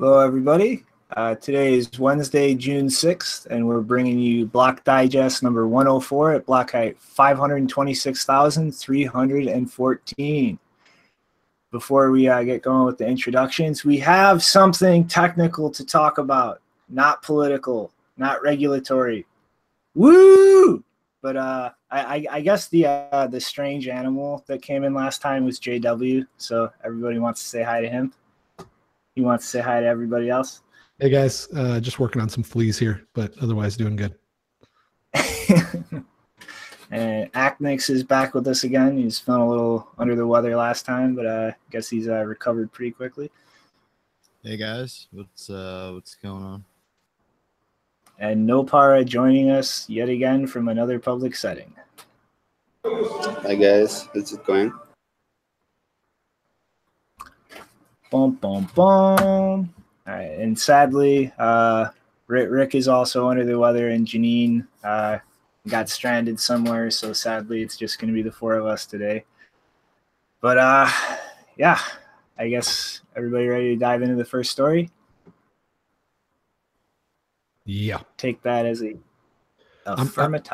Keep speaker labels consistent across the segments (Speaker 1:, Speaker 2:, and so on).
Speaker 1: Hello, everybody. Uh, today is Wednesday, June 6th, and we're bringing you Block Digest number 104 at block height 526,314. Before we uh, get going with the introductions, we have something technical to talk about, not political, not regulatory. Woo! But uh, I, I guess the uh, the strange animal that came in last time was JW, so everybody wants to say hi to him. He wants to say hi to everybody else.
Speaker 2: Hey guys, uh, just working on some fleas here, but otherwise doing good.
Speaker 1: and Aknix is back with us again. He's feeling a little under the weather last time, but uh, I guess he's uh, recovered pretty quickly.
Speaker 3: Hey guys, what's uh what's going on?
Speaker 1: And Nopara joining us yet again from another public setting.
Speaker 4: Hi guys, how's it going?
Speaker 1: Boom, boom, boom. All right, and sadly, uh, Rick, Rick is also under the weather, and Janine uh, got stranded somewhere. So sadly, it's just going to be the four of us today. But uh, yeah, I guess everybody ready to dive into the first story.
Speaker 2: Yeah,
Speaker 1: take that as a affirmative.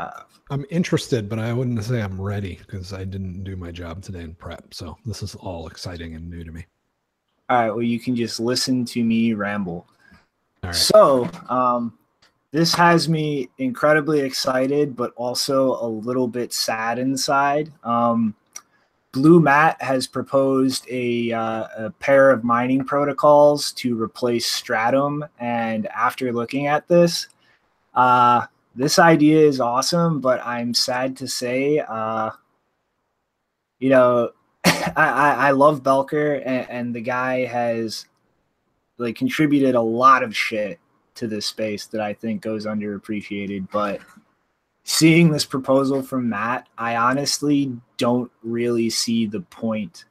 Speaker 2: I'm, I'm interested, but I wouldn't say I'm ready because I didn't do my job today in prep. So this is all exciting and new to me.
Speaker 1: All right. Well, you can just listen to me ramble. So, um, this has me incredibly excited, but also a little bit sad inside. Um, Blue Matt has proposed a, uh, a, pair of mining protocols to replace Stratum. And after looking at this, uh, this idea is awesome, but I'm sad to say, uh, you know, I, I, love Belker, and, and the guy has like contributed a lot of shit to this space that I think goes underappreciated. But seeing this proposal from Matt, I honestly don't really see the point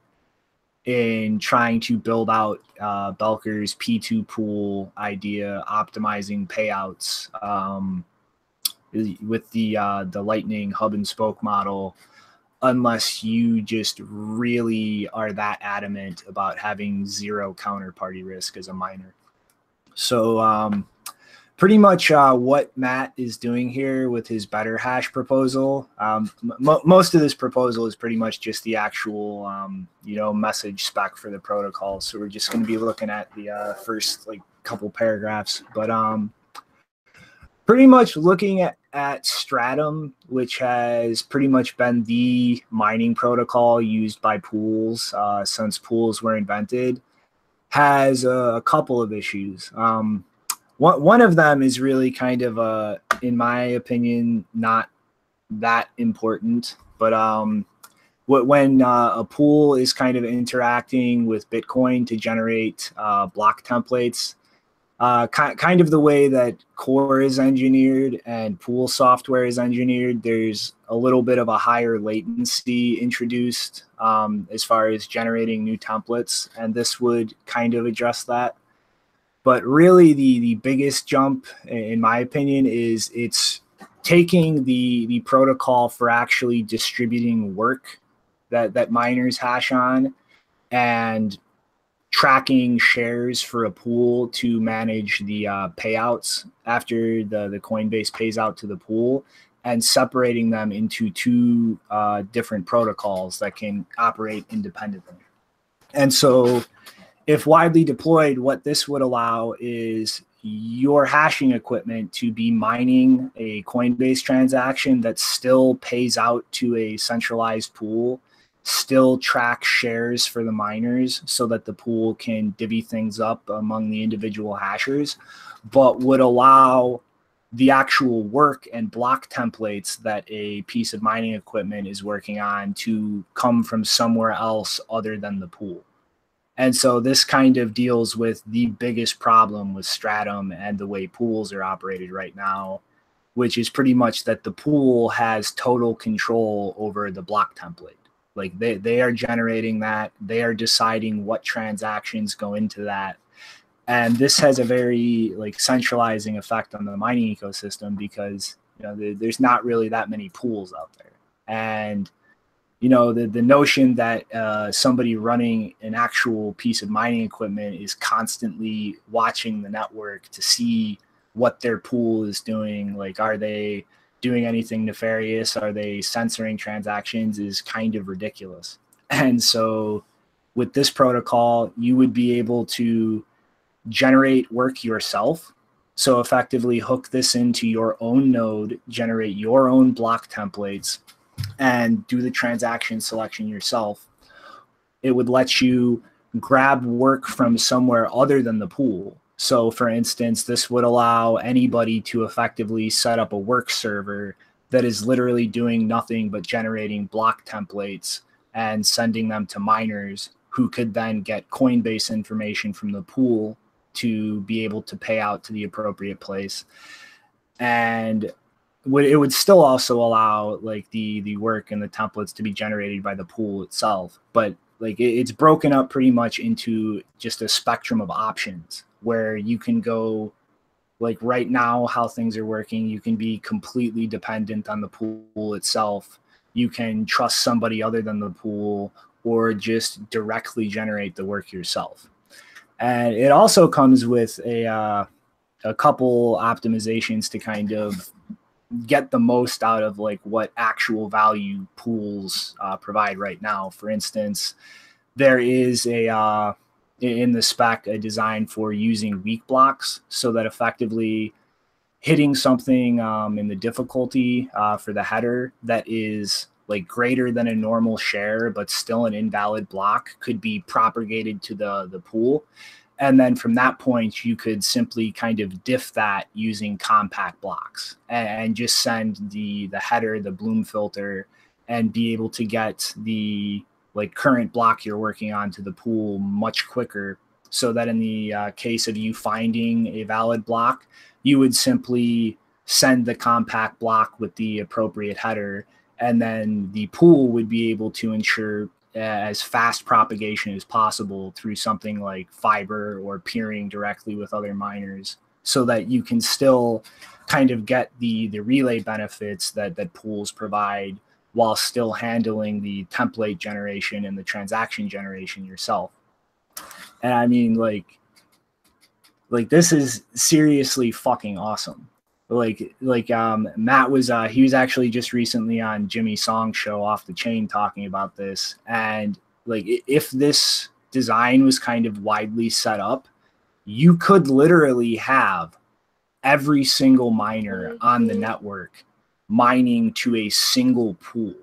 Speaker 1: in trying to build out uh, Belker's P2 pool idea, optimizing payouts um, with the uh, the Lightning hub and spoke model unless you just really are that adamant about having zero counterparty risk as a miner. So, um, pretty much uh, what Matt is doing here with his BetterHash proposal. Um, most of this proposal is pretty much just the actual, um, you know, message spec for the protocol. So we're just going to be looking at the uh, first like couple paragraphs, but um, pretty much looking at, at Stratum, which has pretty much been the mining protocol used by pools uh, since pools were invented, has a, a couple of issues. Um, one, one of them is really kind of, uh, in my opinion, not that important, but um, when uh, a pool is kind of interacting with Bitcoin to generate uh, block templates, uh, kind of the way that core is engineered and pool software is engineered there's a little bit of a higher latency introduced um, as far as generating new templates and this would kind of address that. But really the the biggest jump in my opinion is it's taking the the protocol for actually distributing work that that miners hash on and tracking shares for a pool to manage the uh, payouts after the, the Coinbase pays out to the pool and separating them into two uh, different protocols that can operate independently. And so, if widely deployed, what this would allow is your hashing equipment to be mining a Coinbase transaction that still pays out to a centralized pool still track shares for the miners so that the pool can divvy things up among the individual hashers, but would allow the actual work and block templates that a piece of mining equipment is working on to come from somewhere else other than the pool. And so this kind of deals with the biggest problem with Stratum and the way pools are operated right now, which is pretty much that the pool has total control over the block template. Like they, they are generating that, they are deciding what transactions go into that. And this has a very like centralizing effect on the mining ecosystem because you know there's not really that many pools out there. And you know the the notion that uh, somebody running an actual piece of mining equipment is constantly watching the network to see what their pool is doing like are they doing anything nefarious are they censoring transactions is kind of ridiculous. And so with this protocol you would be able to generate work yourself. So effectively hook this into your own node generate your own block templates and do the transaction selection yourself. It would let you grab work from somewhere other than the pool so, for instance, this would allow anybody to effectively set up a work server that is literally doing nothing but generating block templates and sending them to miners who could then get Coinbase information from the pool to be able to pay out to the appropriate place. And it would still also allow like the the work and the templates to be generated by the pool itself, but like it's broken up pretty much into just a spectrum of options where you can go like right now how things are working you can be completely dependent on the pool itself. You can trust somebody other than the pool or just directly generate the work yourself. And it also comes with a uh, a couple optimizations to kind of get the most out of like what actual value pools uh, provide right now. For instance there is a uh, in the spec a design for using weak blocks so that effectively hitting something um, in the difficulty uh, for the header that is like greater than a normal share but still an invalid block could be propagated to the the pool. And then from that point you could simply kind of diff that using compact blocks and, and just send the the header the bloom filter and be able to get the like current block you're working on to the pool much quicker so that in the uh, case of you finding a valid block you would simply send the compact block with the appropriate header and then the pool would be able to ensure as fast propagation as possible through something like fiber or peering directly with other miners so that you can still kind of get the the relay benefits that that pools provide while still handling the template generation and the transaction generation yourself. And I mean, like, like this is seriously fucking awesome. Like, like um, Matt was uh, he was actually just recently on Jimmy Song show off the chain talking about this, and like if this design was kind of widely set up, you could literally have every single miner on the network mining to a single pool.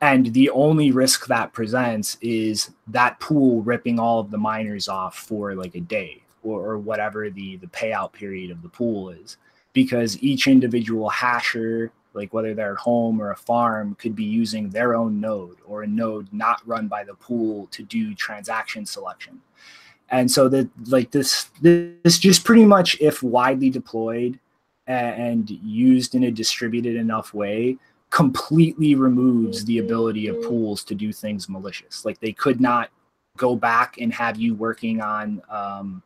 Speaker 1: And the only risk that presents is that pool ripping all of the miners off for like a day or, or whatever the, the payout period of the pool is. Because each individual hasher, like whether they're at home or a farm, could be using their own node or a node not run by the pool to do transaction selection. And so that like this this just pretty much if widely deployed and used in a distributed enough way completely removes the ability of pools to do things malicious. Like they could not go back and have you working on um,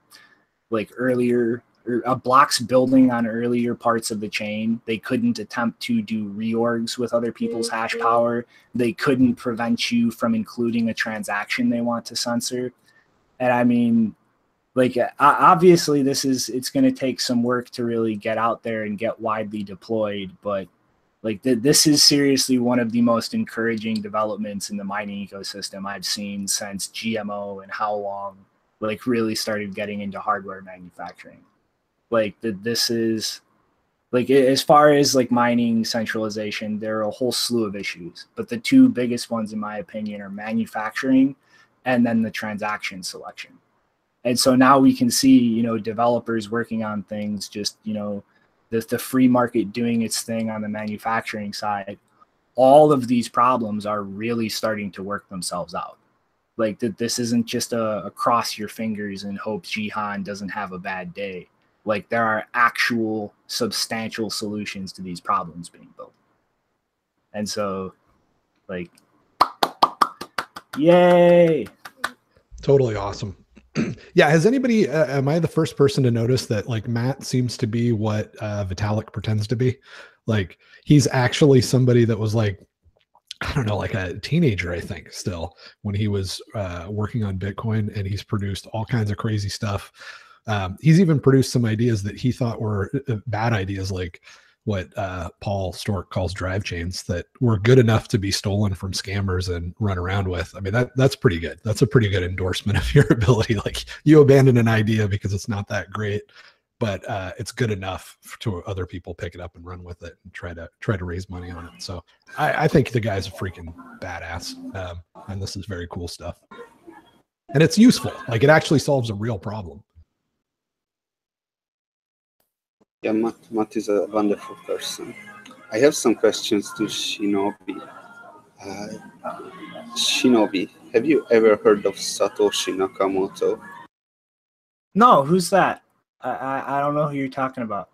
Speaker 1: like earlier or uh, blocks building on earlier parts of the chain. They couldn't attempt to do reorgs with other people's hash power. They couldn't prevent you from including a transaction they want to censor. And I mean, like uh, obviously this is it's going to take some work to really get out there and get widely deployed but like th- this is seriously one of the most encouraging developments in the mining ecosystem i've seen since gmo and Halong like really started getting into hardware manufacturing. Like the, this is like as far as like mining centralization there are a whole slew of issues but the two biggest ones in my opinion are manufacturing and then the transaction selection and so now we can see you know developers working on things just you know the, the free market doing its thing on the manufacturing side. All of these problems are really starting to work themselves out. Like that this isn't just a, a cross your fingers and hope jihan doesn't have a bad day. Like there are actual substantial solutions to these problems being built. And so like yay!
Speaker 2: Totally awesome yeah has anybody uh, am i the first person to notice that like matt seems to be what uh, vitalik pretends to be like he's actually somebody that was like I don't know, like a teenager, I think, still when he was uh, working on Bitcoin, and he's produced all kinds of crazy stuff. Um, he's even produced some ideas that he thought were uh, bad ideas, like what uh, Paul Sztorc calls drive chains, that were good enough to be stolen from scammers and run around with. I mean, that that's pretty good. That's a pretty good endorsement of your ability. Like you abandon an idea because it's not that great, but uh, it's good enough to other people pick it up and run with it and try to try to raise money on it. So I, I think the guy's a freaking badass, um, and this is very cool stuff. And it's useful. Like it actually solves a real problem.
Speaker 4: Yeah, Matt, Matt is a wonderful person. I have some questions to Shinobi. Uh, Shinobi, have you ever heard of Satoshi Nakamoto?
Speaker 1: No, who's that? I, I, I don't know who you're talking about.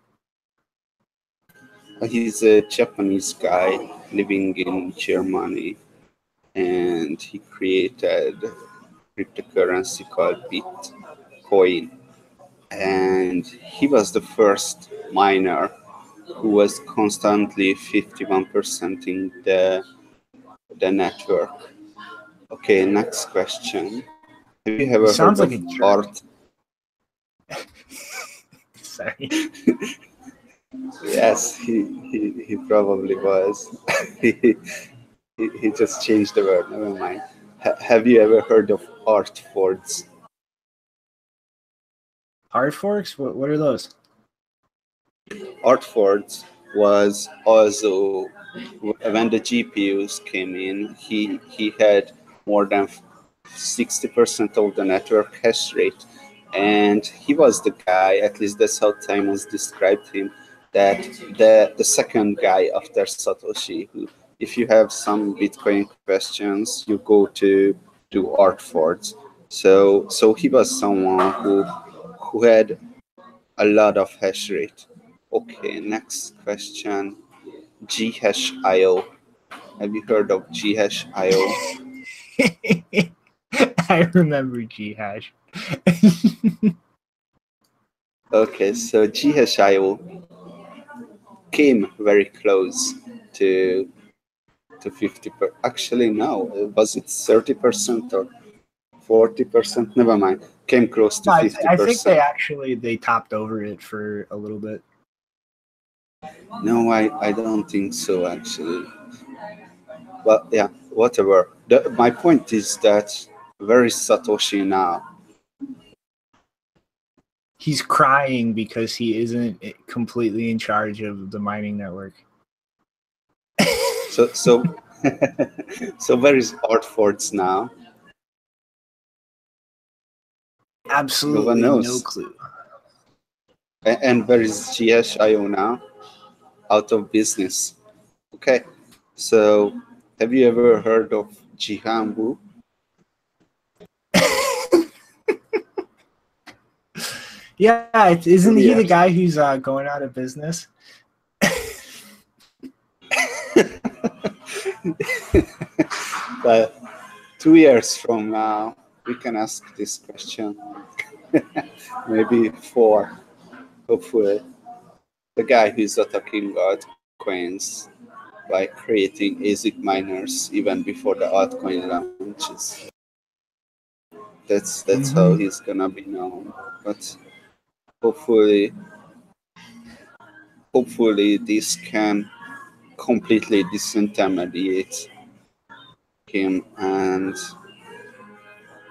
Speaker 4: He's a Japanese guy living in Germany, and he created cryptocurrency called Bitcoin. And he was the first miner who was constantly 51% in the, the network. Okay, next question. Have you ever
Speaker 1: Sounds
Speaker 4: heard
Speaker 1: like
Speaker 4: of art
Speaker 1: Sorry.
Speaker 4: Yes, he, he, he probably was. he, he, he just changed the word. Never mind. Ha- have you ever heard of art fords?
Speaker 1: Hard forks? What, what are those?
Speaker 4: ArtForz was also when the GPUs came in. He he had more than sixty percent of the network hash rate, and he was the guy. At least that's how Theymos described him. That the the second guy after Satoshi. Who, if you have some Bitcoin questions, you go to to ArtForz. So so he was someone who who had a lot of hash rate. Okay, next question. GHashIO. Have you heard of GHashIO?
Speaker 1: I remember Ghash.
Speaker 4: Okay, so GHIO came very close to to 50 per actually no was it 30 percent or 40 percent never mind came close to
Speaker 1: I,
Speaker 4: 50
Speaker 1: I think they actually they topped over it for a little bit.
Speaker 4: no i i don't think so actually. But yeah whatever. The, my point is that where is satoshi now.
Speaker 1: He's crying because he isn't completely in charge of the mining network.
Speaker 4: so so so where is ArtForz now
Speaker 1: Absolutely no
Speaker 4: knows.
Speaker 1: clue.
Speaker 4: And where is GSIO now? Out of business. Okay. So have you ever heard of Jihan Wu?
Speaker 1: Yeah, isn't he
Speaker 4: Yeah.
Speaker 1: the guy who's uh, going out of business?
Speaker 4: But two years from now, we can ask this question. Maybe four, hopefully. The guy who's attacking altcoins by creating ASIC miners even before the altcoin launches. That's that's how mm-hmm. he's gonna be known. But hopefully, hopefully this can completely disintermediate him and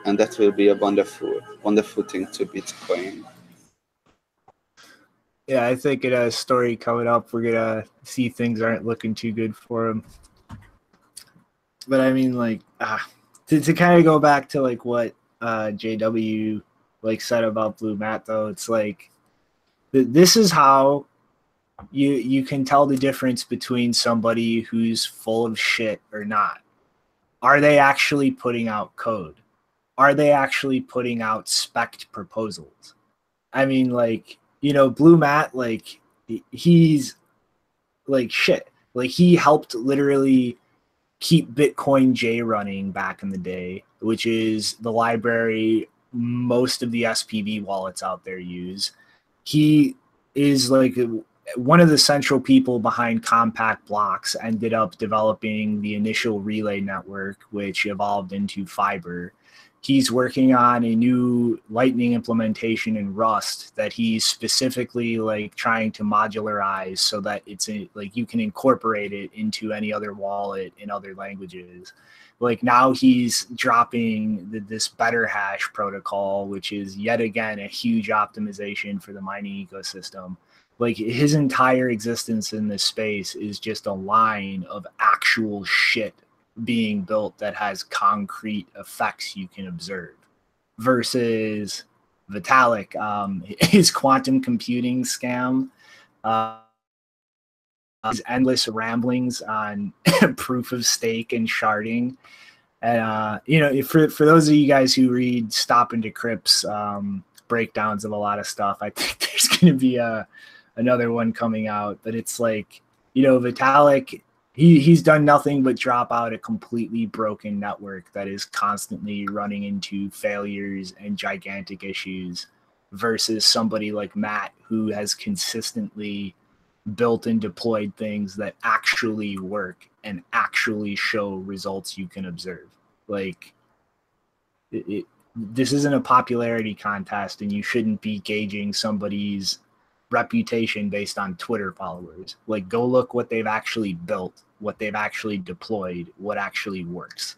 Speaker 4: and that will be a wonderful wonderful thing to bitcoin
Speaker 1: Yeah, I think in a story coming up, we're gonna see things aren't looking too good for him. But I mean, like, ah, to, to kind of go back to like what uh, JW like said about Blue Matt, though, it's like th- this is how you you can tell the difference between somebody who's full of shit or not. Are they actually putting out code? Are they actually putting out spec proposals? I mean, like, you know, Blue Matt, like, he's like shit. Like, he helped literally keep BitcoinJ running back in the day, which is the library most of the SPV wallets out there use. He is like one of the central people behind compact blocks ended up developing the initial relay network which evolved into fiber he's working on a new lightning implementation in rust that he's specifically like trying to modularize so that it's a, like you can incorporate it into any other wallet in other languages. Like now he's dropping the, this BetterHash protocol which is yet again a huge optimization for the mining ecosystem. Like his entire existence in this space is just a line of actual shit being built that has concrete effects you can observe versus Vitalik, um, his quantum computing scam, uh, his endless ramblings on proof of stake and sharding. And, uh, you know, for, for those of you guys who read StopAndDecrypt's um, breakdowns of a lot of stuff, I think there's going to be a, another one coming out, but it's like, you know, Vitalik he he's done nothing but drop out a completely broken network that is constantly running into failures and gigantic issues versus somebody like Matt who has consistently built and deployed things that actually work and actually show results you can observe. Like it, it, this isn't a popularity contest and you shouldn't be gauging somebody's reputation based on Twitter followers. Like, go look what they've actually built, what they've actually deployed, what actually works.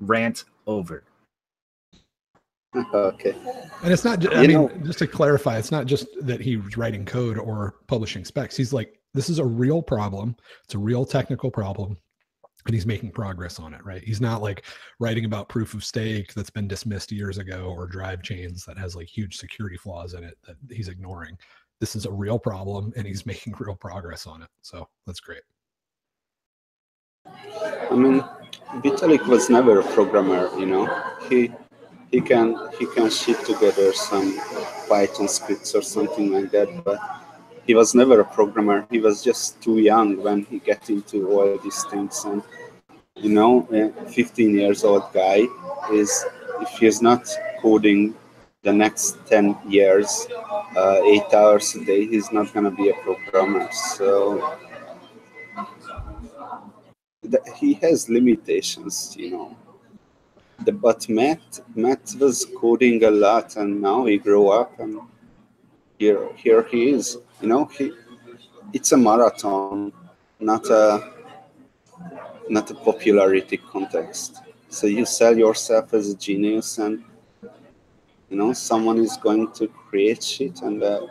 Speaker 1: Rant over.
Speaker 4: okay.
Speaker 2: And it's not, I you mean, know, just to clarify, it's not just that he's writing code or publishing specs. He's like, this is a real problem. It's a real technical problem and he's making progress on it right? He's not like writing about proof of stake that's been dismissed years ago or drive chains that has like huge security flaws in it that he's ignoring. This is a real problem and he's making real progress on it so that's great.
Speaker 4: I mean vitalik was never a programmer you know? He he can he can ship together some python scripts or something like that but he was never a programmer. He was just too young when he got into all these things. And you know, a 15 years old guy is if he's not coding the next 10 years, uh, eight hours a day, he's not going to be a programmer. So he has limitations, you know. The, but Matt, Matt was coding a lot, and now he grew up, and here, here he is you know? He it's a marathon not a not a popularity context so you sell yourself as a genius and you know someone is going to create shit and uh,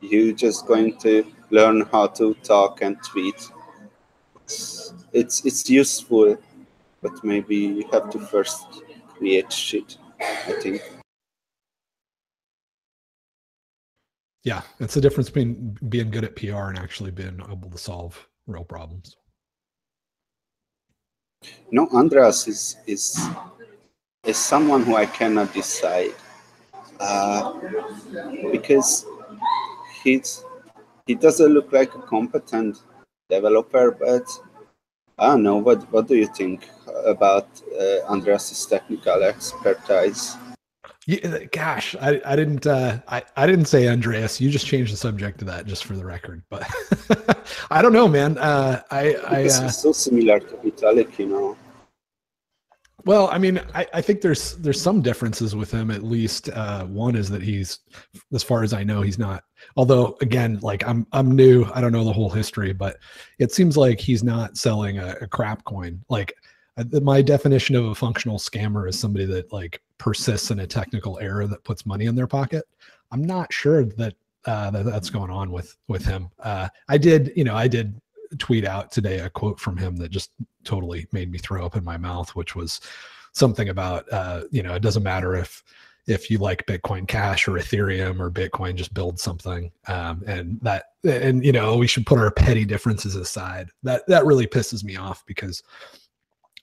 Speaker 4: you just going to learn how to talk and tweet. It's, it's it's useful but maybe you have to first create shit i think
Speaker 2: yeah it's the difference between being good at pr and actually being able to solve real problems.
Speaker 4: No andreas is is is someone who i cannot decide uh, because he's he doesn't look like a competent developer but i don't know what what do you think about uh, andreas's technical expertise
Speaker 2: yeah, gosh, I, I didn't uh, I, I didn't say Andreas. You just changed the subject to that just for the record. But I don't know, man. Uh, I I
Speaker 4: this
Speaker 2: uh,
Speaker 4: is so similar to Vitalik, you know.
Speaker 2: Well, I mean, I, I think there's there's some differences with him. At least uh, one is that he's, as far as I know, he's not. Although, again, like I'm I'm new. I don't know the whole history, but it seems like he's not selling a, a crap coin. Like my definition of a functional scammer is somebody that like persists in a technical error that puts money in their pocket. I'm not sure that, uh, that that's going on with with him. Uh, I did, you know, I did tweet out today a quote from him that just totally made me throw up in my mouth, which was something about, uh, you know, it doesn't matter if if you like Bitcoin Cash or Ethereum or Bitcoin, just build something. Um, and that, and you know, we should put our petty differences aside. That that really pisses me off because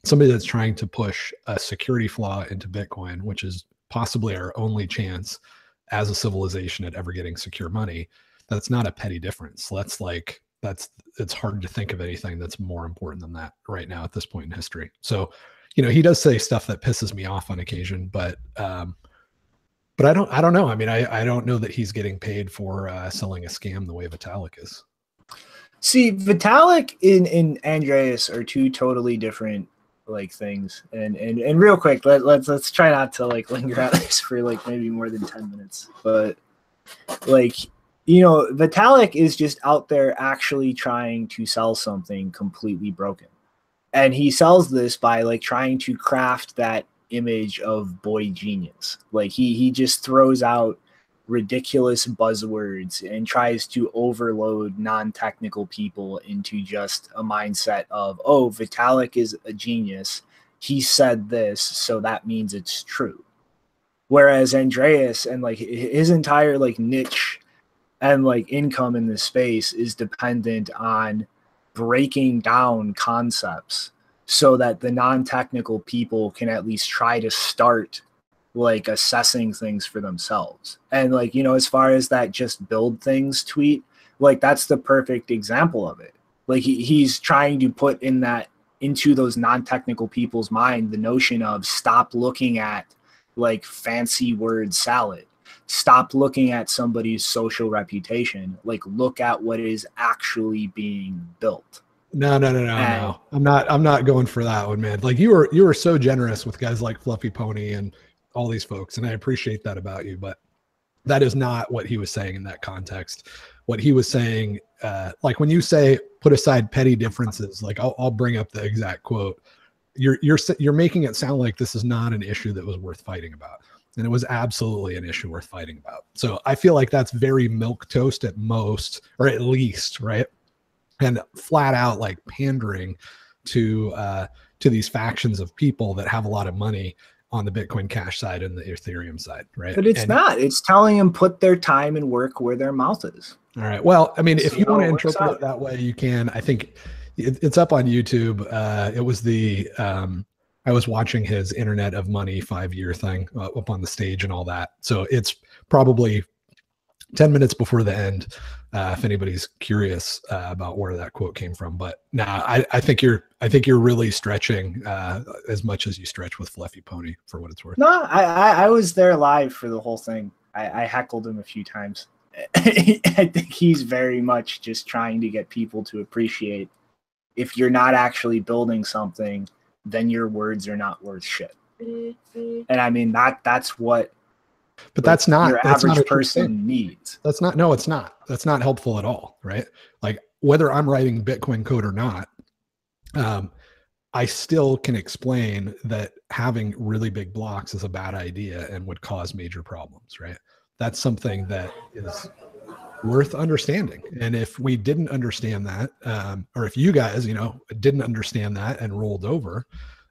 Speaker 2: somebody that's trying to push a security flaw into Bitcoin, which is possibly our only chance as a civilization at ever getting secure money, that's not a petty difference. That's like that's it's hard to think of anything that's more important than that right now at this point in history. So, you know, he does say stuff that pisses me off on occasion, but um, but I don't I don't know. I mean, I I don't know that he's getting paid for uh, selling a scam the way Vitalik is.
Speaker 1: See, Vitalik and, and Andreas are two totally different like things. And and and real quick, let, let's let's try not to like linger on this for like maybe more than 10 minutes. But like you know, Vitalik is just out there actually trying to sell something completely broken. And he sells this by like trying to craft that image of boy genius. Like he he just throws out ridiculous buzzwords and tries to overload non-technical people into just a mindset of oh Vitalik is a genius. He said this so that means it's true. Whereas Andreas and like his entire like niche and like income in this space is dependent on breaking down concepts so that the non-technical people can at least try to start like assessing things for themselves. And like, you know, as far as that just build things tweet, like that's the perfect example of it. Like he, he's trying to put in that into those non-technical people's mind the notion of stop looking at like fancy word salad. Stop looking at somebody's social reputation. Like look at what is actually being built.
Speaker 2: No, no, no, no, and, no. I'm not. I'm not going for that one, man. Like you were, you were so generous with guys like Fluffy Pony and all these folks, and I appreciate that about you. But that is not what he was saying in that context. What he was saying, uh, like when you say put aside petty differences, like I'll, I'll bring up the exact quote. You're you're you're making it sound like this is not an issue that was worth fighting about, and it was absolutely an issue worth fighting about. So I feel like that's very milk toast at most, or at least, right? And flat out like pandering to uh, to these factions of people that have a lot of money on the Bitcoin Cash side and the Ethereum side, right?
Speaker 1: But it's
Speaker 2: and,
Speaker 1: not. It's telling them put their time and work where their mouth is.
Speaker 2: All right. Well, I mean, if you want to interpret out. it that way, you can. I think it, it's up on YouTube. Uh, it was the um, I was watching his Internet of Money five year thing uh, up on the stage and all that. So it's probably 10 minutes before the end uh, if anybody's curious uh, about where that quote came from but nah I, I think you're i think you're really stretching uh, as much as you stretch with fluffy pony for what it's worth.
Speaker 1: No i i, I was there live for the whole thing. I, I heckled him a few times. I think he's very much just trying to get people to appreciate if you're not actually building something then your words are not worth shit. And i mean that that's what
Speaker 2: but that's not
Speaker 1: your
Speaker 2: that's
Speaker 1: average
Speaker 2: not
Speaker 1: person needs.
Speaker 2: That's not no, it's not. That's not helpful at all, right? Like whether I'm writing Bitcoin code or not, um, I still can explain that having really big blocks is a bad idea and would cause major problems, right? That's something that is worth understanding. And if we didn't understand that, um, or if you guys, you know, didn't understand that and rolled over,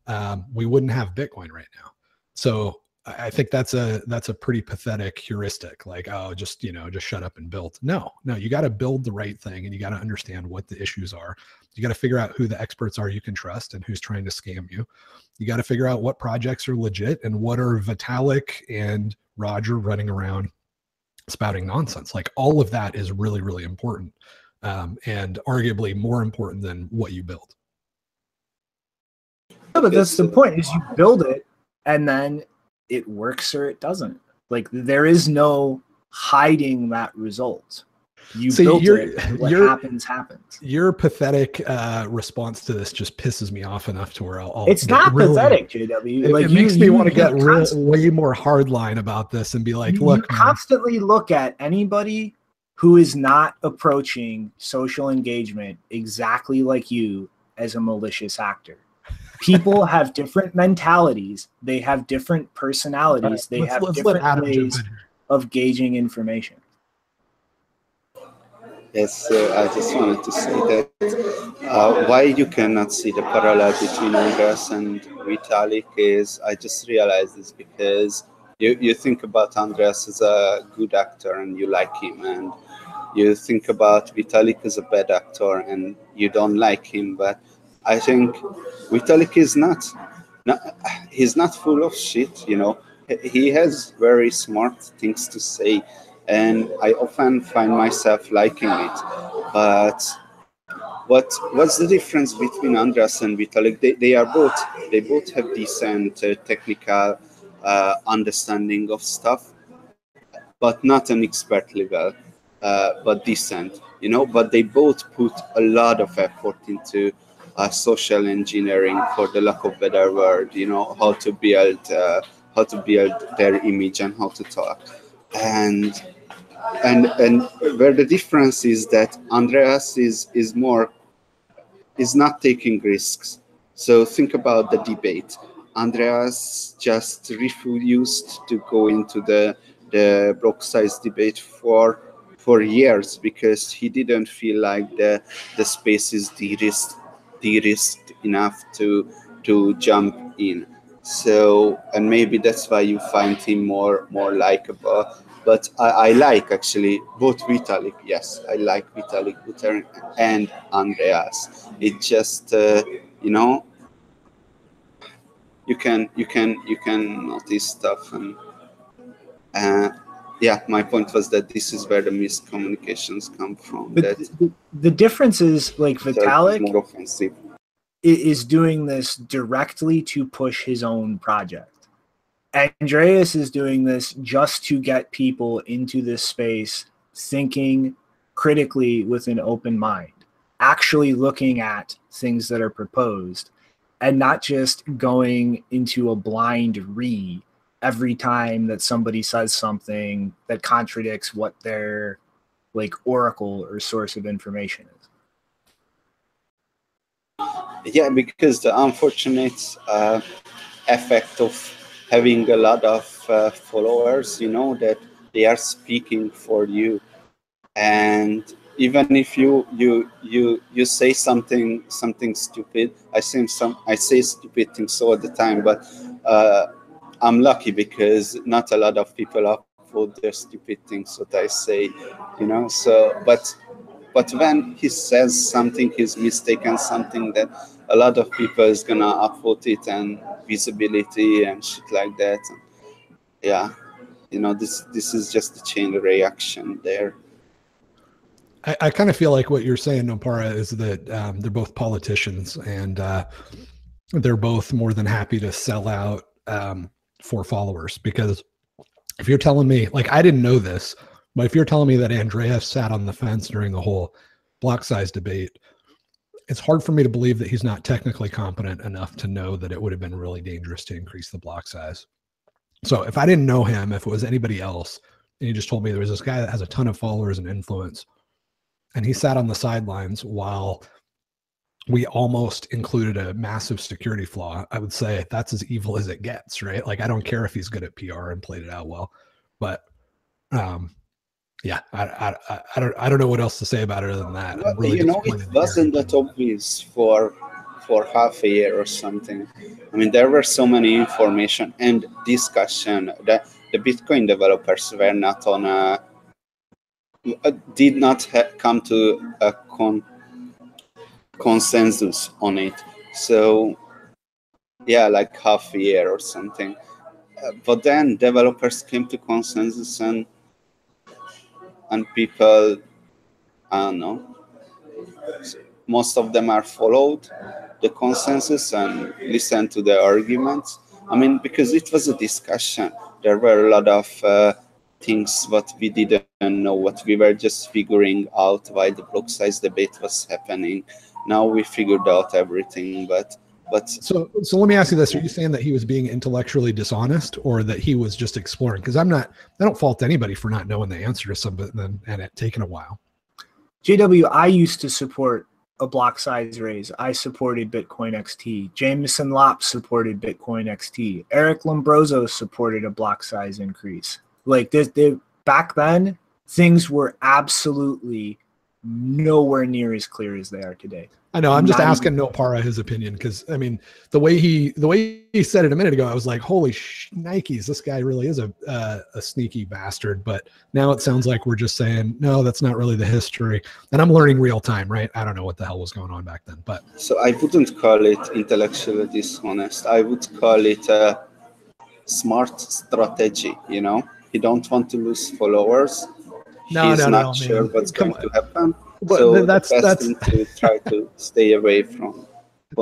Speaker 2: um, we wouldn't have Bitcoin right now. So I think that's a that's a pretty pathetic heuristic. Like, oh, just you know, just shut up and build. No, no, you got to build the right thing, and you got to understand what the issues are. You got to figure out who the experts are you can trust and who's trying to scam you. You got to figure out what projects are legit and what are Vitalik and Roger running around spouting nonsense. Like all of that is really, really important, um, and arguably more important than what you build.
Speaker 1: Yeah, but that's the point: is you build it, and then it works or it doesn't. Like there is no hiding that result. You See, built it. What happens happens.
Speaker 2: Your pathetic uh, response to this just pisses me off enough to where I'll. I'll
Speaker 1: it's not really, pathetic, JW.
Speaker 2: It, like it you, makes me want to get real, way more hardline about this and be like,
Speaker 1: you,
Speaker 2: look.
Speaker 1: You constantly man. look at anybody who is not approaching social engagement exactly like you as a malicious actor people have different mentalities they have different personalities right. they let's, have let's different ways of gauging information
Speaker 4: yes uh, i just wanted to say that uh, why you cannot see the parallel between andreas and vitalik is i just realized this because you, you think about andreas as a good actor and you like him and you think about vitalik as a bad actor and you don't like him but I think Vitalik is not, not he's not full of shit, you know. He has very smart things to say, and I often find myself liking it. But what what's the difference between Andreas and Vitalik? They, they are both they both have decent uh, technical uh, understanding of stuff, but not an expert level, uh, but decent, you know. But they both put a lot of effort into uh, social engineering, for the lack of better word, you know, how to build, uh, how to build their image and how to talk, and and and where the difference is that Andreas is is more is not taking risks. So think about the debate. Andreas just refused to go into the the block size debate for for years because he didn't feel like the the space is de-risked de-risked enough to to jump in. So and maybe that's why you find him more more likable. But I, I like actually both Vitalik. Yes, I like Vitalik Buterin and Andreas. It just uh, you know you can you can you can notice stuff and uh, yeah my point was that this is where the miscommunications come from
Speaker 1: But
Speaker 4: that
Speaker 1: the, the difference is like Vitalik is doing this directly to push his own project. Andreas is doing this just to get people into this space thinking critically with an open mind, actually looking at things that are proposed and not just going into a blind read every time that somebody says something that contradicts what their like oracle or source of information is.
Speaker 4: yeah because the unfortunate uh, effect of having a lot of uh, followers you know that they are speaking for you and even if you you you you say something something stupid i say some i say stupid things all the time but uh, i'm lucky because not a lot of people upvote their stupid things that i say you know? So but but when he says something he's mistaken something that a lot of people is gonna upvote it and visibility and shit like that. And yeah you know this this is just a chain reaction there.
Speaker 2: I, I kind of feel like what you're saying, Nopara, is that um, they're both politicians and uh, they're both more than happy to sell out um, for followers. Because if you're telling me, like, I didn't know this, but if you're telling me that Andreas sat on the fence during the whole block size debate, it's hard for me to believe that he's not technically competent enough to know that it would have been really dangerous to increase the block size. So if I didn't know him, if it was anybody else, and he just told me there was this guy that has a ton of followers and influence, and he sat on the sidelines while we almost included a massive security flaw. I would say that's as evil as it gets, right? Like I don't care if he's good at PR and played it out well, but um, yeah, I, I, I, I don't I don't know what else to say about it other than that.
Speaker 4: Well,
Speaker 2: really
Speaker 4: you know, it wasn't that obvious for for half a year or something. I mean, there were so many information and discussion that the Bitcoin developers were not on a uh, did not ha- come to a con- consensus on it. So, yeah, like half a year or something. Uh, but then developers came to consensus and and people, I don't know, most of them are followed the consensus and listen to the arguments. I mean, because it was a discussion. There were a lot of uh, things what we didn't know, what we were just figuring out why the block size debate was happening. Now we figured out everything, but but
Speaker 2: So, so let me ask you this: Are you saying that he was being intellectually dishonest, or that he was just exploring? Because I'm not. I don't fault anybody for not knowing the answer to something and, and it taking a while.
Speaker 1: JW, I used to support a block size raise. I supported Bitcoin XT. Jameson Lopp supported Bitcoin XT. Eric Lombrozo supported a block size increase. Like this, they, back then, things were absolutely nowhere near as clear as they are today.
Speaker 2: I know. I'm just
Speaker 1: Not
Speaker 2: asking Nopara his opinion because I mean the way he the way he said it a minute ago, I was like, "Holy sh- Nikes! This guy really is a uh, a sneaky bastard." But now it sounds like we're just saying, "No, that's not really the history." And I'm learning real time, right? I don't know what the hell was going on back then, but
Speaker 4: so I wouldn't call it intellectually dishonest. I would call it a smart strategy. You know, he don't want to lose followers.
Speaker 2: No,
Speaker 4: He's
Speaker 2: no,
Speaker 4: not
Speaker 2: no,
Speaker 4: sure
Speaker 2: man.
Speaker 4: what's
Speaker 2: Come
Speaker 4: going to happen.
Speaker 2: But
Speaker 4: so
Speaker 2: th- that's-
Speaker 4: the best
Speaker 2: that's-
Speaker 4: thing to try to stay away from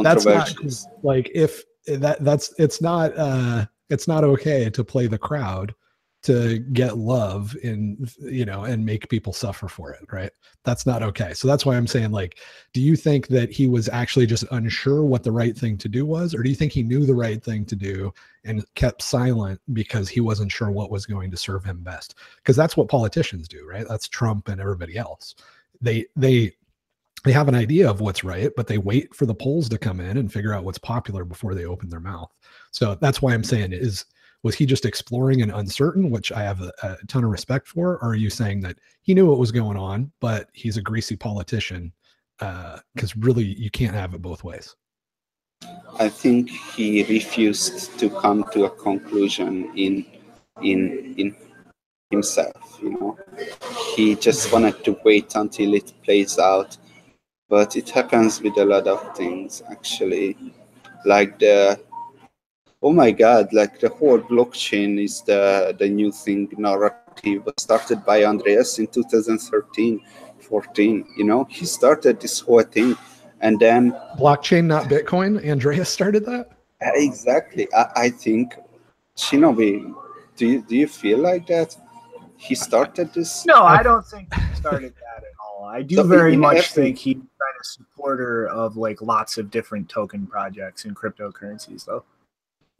Speaker 2: that's not
Speaker 4: controversies.
Speaker 2: like if that that's it's not uh it's not okay to play the crowd to get love in you know and make people suffer for it right? That's not okay. So that's why i'm saying like do you think that he was actually just unsure what the right thing to do was or do you think he knew the right thing to do and kept silent because he wasn't sure what was going to serve him best? Because that's what politicians do right? That's trump and everybody else. They they they have an idea of what's right but they wait for the polls to come in and figure out what's popular before they open their mouth. So that's why i'm saying is was he just exploring and uncertain, which I have a, a ton of respect for? Or are you saying that he knew what was going on, but he's a greasy politician? Because uh, really, you can't have it both ways.
Speaker 4: I think he refused to come to a conclusion in in in himself. You know, he just wanted to wait until it plays out. But it happens with a lot of things, actually, like the oh my god like the whole blockchain is the the new thing narrative was started by andreas in 2013 14 you know? He started this whole thing and then
Speaker 2: blockchain not bitcoin? Andreas started that?
Speaker 4: Eh, exactly. I, I think shinobi do you do you feel like that? He started this?
Speaker 1: No i don't think he started that at all. I do so very much every, think he's kind of supporter of like lots of different token projects and cryptocurrencies though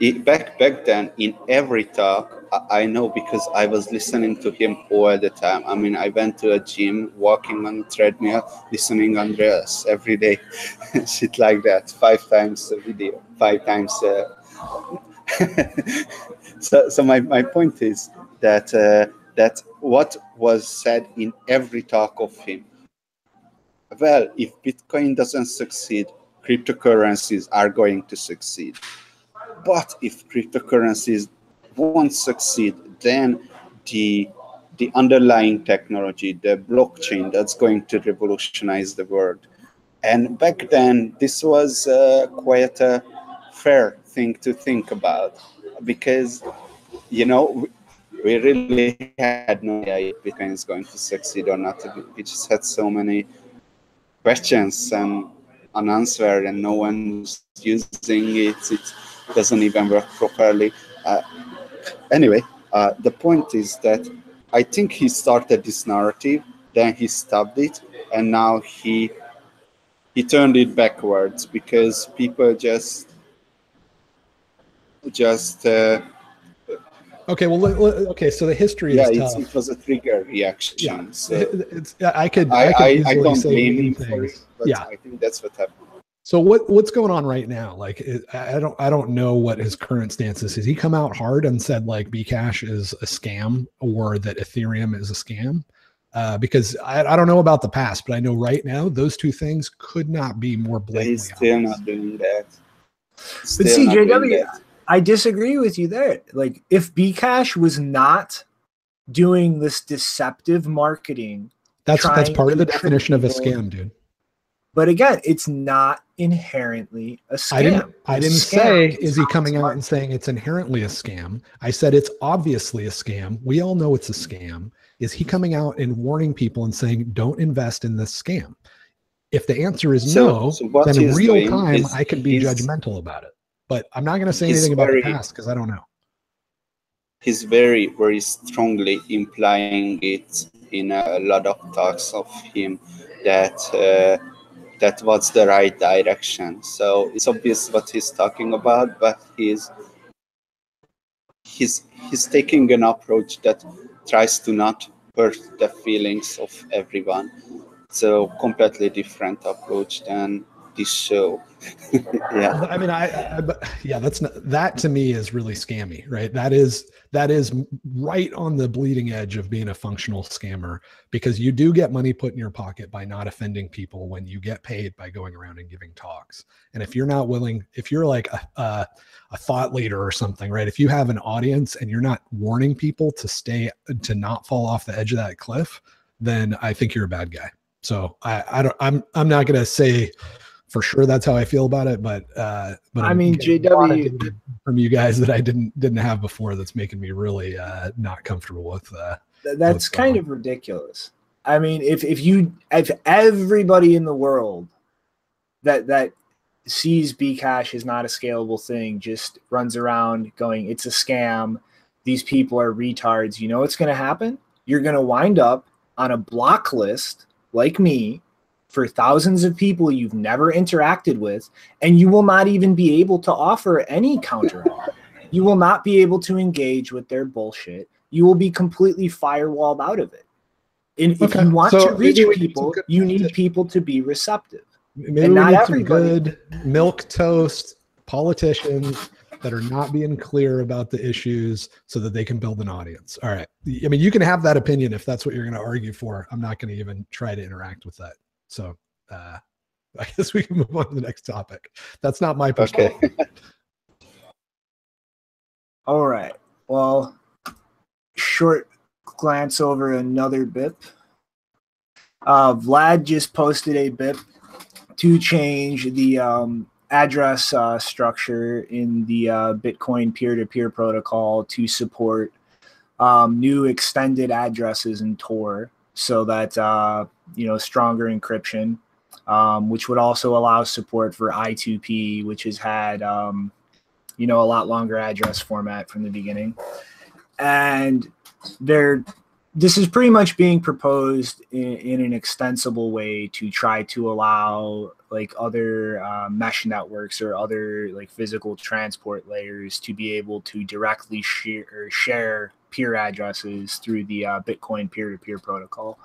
Speaker 4: it, back back then in every talk I, I know because i was listening to him all the time. I mean i went to a gym walking on a treadmill listening andreas every day shit like that five times a video five times uh... so so my, my point is that uh, that what was said in every talk of him well if bitcoin doesn't succeed cryptocurrencies are going to succeed but if cryptocurrencies won't succeed, then the the underlying technology, the blockchain, that's going to revolutionize the world. And back then, this was uh, quite a fair thing to think about because, you know, we really had no idea if Bitcoin is going to succeed or not. We just had so many questions and unanswered, and no one was using it. It's, doesn't even work properly. Uh, anyway, uh, the point is that I think he started this narrative, then he stopped it, and now he he turned it backwards because people just just. Uh,
Speaker 2: Okay, well, okay. So the history
Speaker 4: yeah, it was a trigger reaction.
Speaker 2: Yeah,
Speaker 4: so
Speaker 2: it's, I could, I, I, I, I don't blame him for it,
Speaker 4: but yeah. I think that's what happened.
Speaker 2: So what what's going on right now? Like I don't I don't know what his current stance is. Has he come out hard and said like Bcash is a scam or that Ethereum is a scam? Uh, because I, I don't know about the past, but I know right now those two things could not be more blatantly.
Speaker 4: He's still obvious. not doing that.
Speaker 1: Still but see, JW, I disagree with you there. Like if Bcash was not doing this deceptive marketing,
Speaker 2: that's that's part of the definition of a scam, dude.
Speaker 1: But again, it's not inherently a scam.
Speaker 2: I didn't, I didn't say, is he coming out and saying it's inherently a scam? I said it's obviously a scam. We all know it's a scam. Is he coming out and warning people and saying, don't invest in this scam? If the answer is so, no, so then in real time, is, I can be judgmental about it. But I'm not going to say anything about the past because I don't know.
Speaker 4: He's very, very strongly implying it in a lot of talks of him that. Uh, that was the right direction. So it's obvious what he's talking about, but he's he's he's taking an approach that tries to not hurt the feelings of everyone. So completely different approach than this show.
Speaker 2: yeah. I mean, I, I, yeah, that's not, that to me is really scammy, right? That is, that is right on the bleeding edge of being a functional scammer because you do get money put in your pocket by not offending people when you get paid by going around and giving talks. And if you're not willing, if you're like a, a, a thought leader or something, right? If you have an audience and you're not warning people to stay, to not fall off the edge of that cliff, then I think you're a bad guy. So I, I don't, I'm, I'm not going to say, for sure that's how I feel about it. But uh, but
Speaker 1: I mean, JW
Speaker 2: from you guys that I didn't didn't have before that's making me really uh, not comfortable with. Uh,
Speaker 1: that's kind of ridiculous. I mean, if if you if everybody in the world that that sees Bcash is not a scalable thing just runs around going it's a scam these people are retards, you know what's going to happen? You're going to wind up on a block list like me for thousands of people you've never interacted with, and you will not even be able to offer any counter. you will not be able to engage with their bullshit. You will be completely firewalled out of it. And if you want so to reach people, you need people to be receptive.
Speaker 2: Maybe and not some good milk toast politicians that are not being clear about the issues so that they can build an audience. All right. I mean, you can have that opinion if that's what you're going to argue for. I'm not going to even try to interact with that. So uh, I guess we can move on to the next topic. That's not my perspective. Okay.
Speaker 1: All right. Well, short glance over another BIP. Uh, Vlad just posted a BIP to change the um, address uh, structure in the uh, Bitcoin peer-to-peer protocol to support um, new extended addresses in Tor so that uh, you know stronger encryption, um, which would also allow support for I2P, which has had um, you know a lot longer address format from the beginning, and they're this is pretty much being proposed in, in, an extensible way to try to allow like other uh, mesh networks or other like physical transport layers to be able to directly share share peer addresses through the uh, Bitcoin peer-to-peer protocol.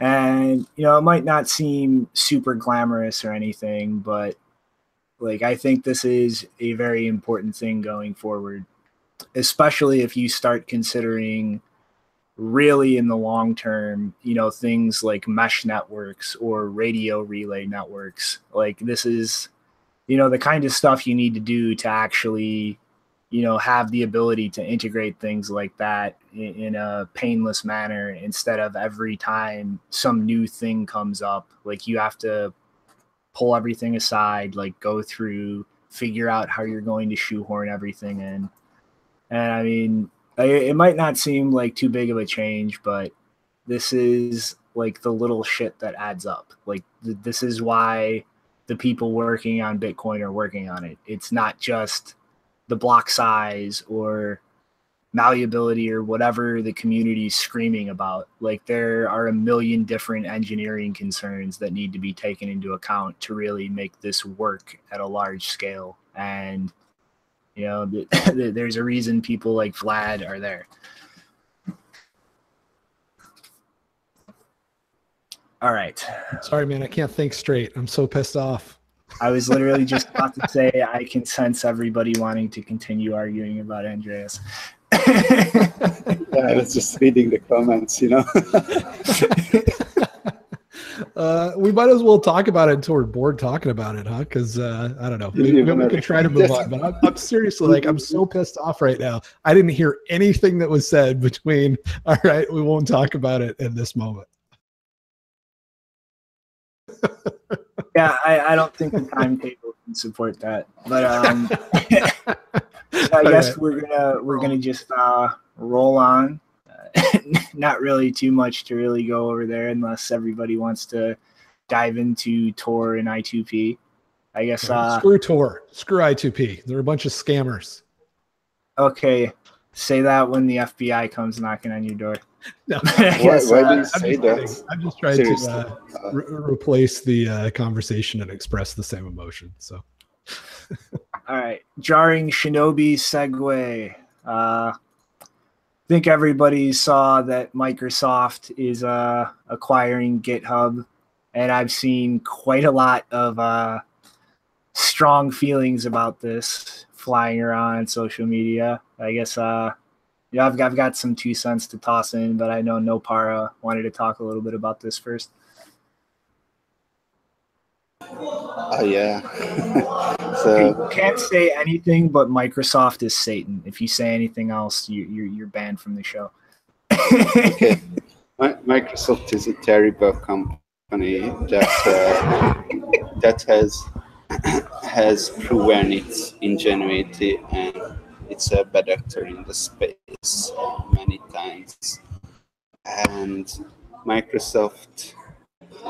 Speaker 1: And you know, it might not seem super glamorous or anything, but like I think this is a very important thing going forward, especially if you start considering really in the long term, you know, things like mesh networks or radio relay networks. Like this is, you know, the kind of stuff you need to do to actually you know have the ability to integrate things like that in, in, a painless manner instead of every time some new thing comes up. Like you have to pull everything aside like go through figure out how you're going to shoehorn everything in. And i mean it might not seem like too big of a change but this is like the little shit that adds up. Like th- this is why the people working on bitcoin are working on it. It's not just the block size or malleability or whatever the community is screaming about. Like there are a million different engineering concerns that need to be taken into account to really make this work at a large scale. And you know, there's a reason people like Vlad are there. All right.
Speaker 2: Sorry, man. I can't think straight. I'm so pissed off.
Speaker 1: I was literally just about to say I can sense everybody wanting to continue arguing about Andreas.
Speaker 4: yeah, I was just reading the comments, you know.
Speaker 2: uh, we might as well talk about it until we're bored talking about it, huh? Because uh, I don't know. We, we, we could try to move on, but I'm, I'm, seriously like I'm so pissed off right now. I didn't hear anything that was said between. All right, we won't talk about it in this moment
Speaker 1: yeah, I, I don't think the timetable can support that. But um, I guess we're gonna we're gonna just uh, roll on. Uh, not really too much to really go over there, unless everybody wants to dive into Tor and I2P. I guess uh,
Speaker 2: screw Tor, screw I2P. They're a bunch of scammers.
Speaker 1: Okay, say that when the FBI comes knocking on your door.
Speaker 4: No, why, why uh, do you say
Speaker 2: I'm that? I'm just trying Seriously. to uh, re- replace the uh, conversation and express the same emotion. So,
Speaker 1: all right, jarring Shinobi segue. Uh, I think everybody saw that Microsoft is uh, acquiring GitHub, and I've seen quite a lot of uh, strong feelings about this flying around social media. I guess uh, yeah, I've, I've got some two cents to toss in, but I know Nopara wanted to talk a little bit about this first.
Speaker 4: Oh yeah.
Speaker 1: so you can't say anything but Microsoft is Satan. If you say anything else, you, you're you're banned from the show.
Speaker 4: okay. Microsoft is a terrible company that uh, that has has proven its ingenuity and it's a bad actor in the space many times. And Microsoft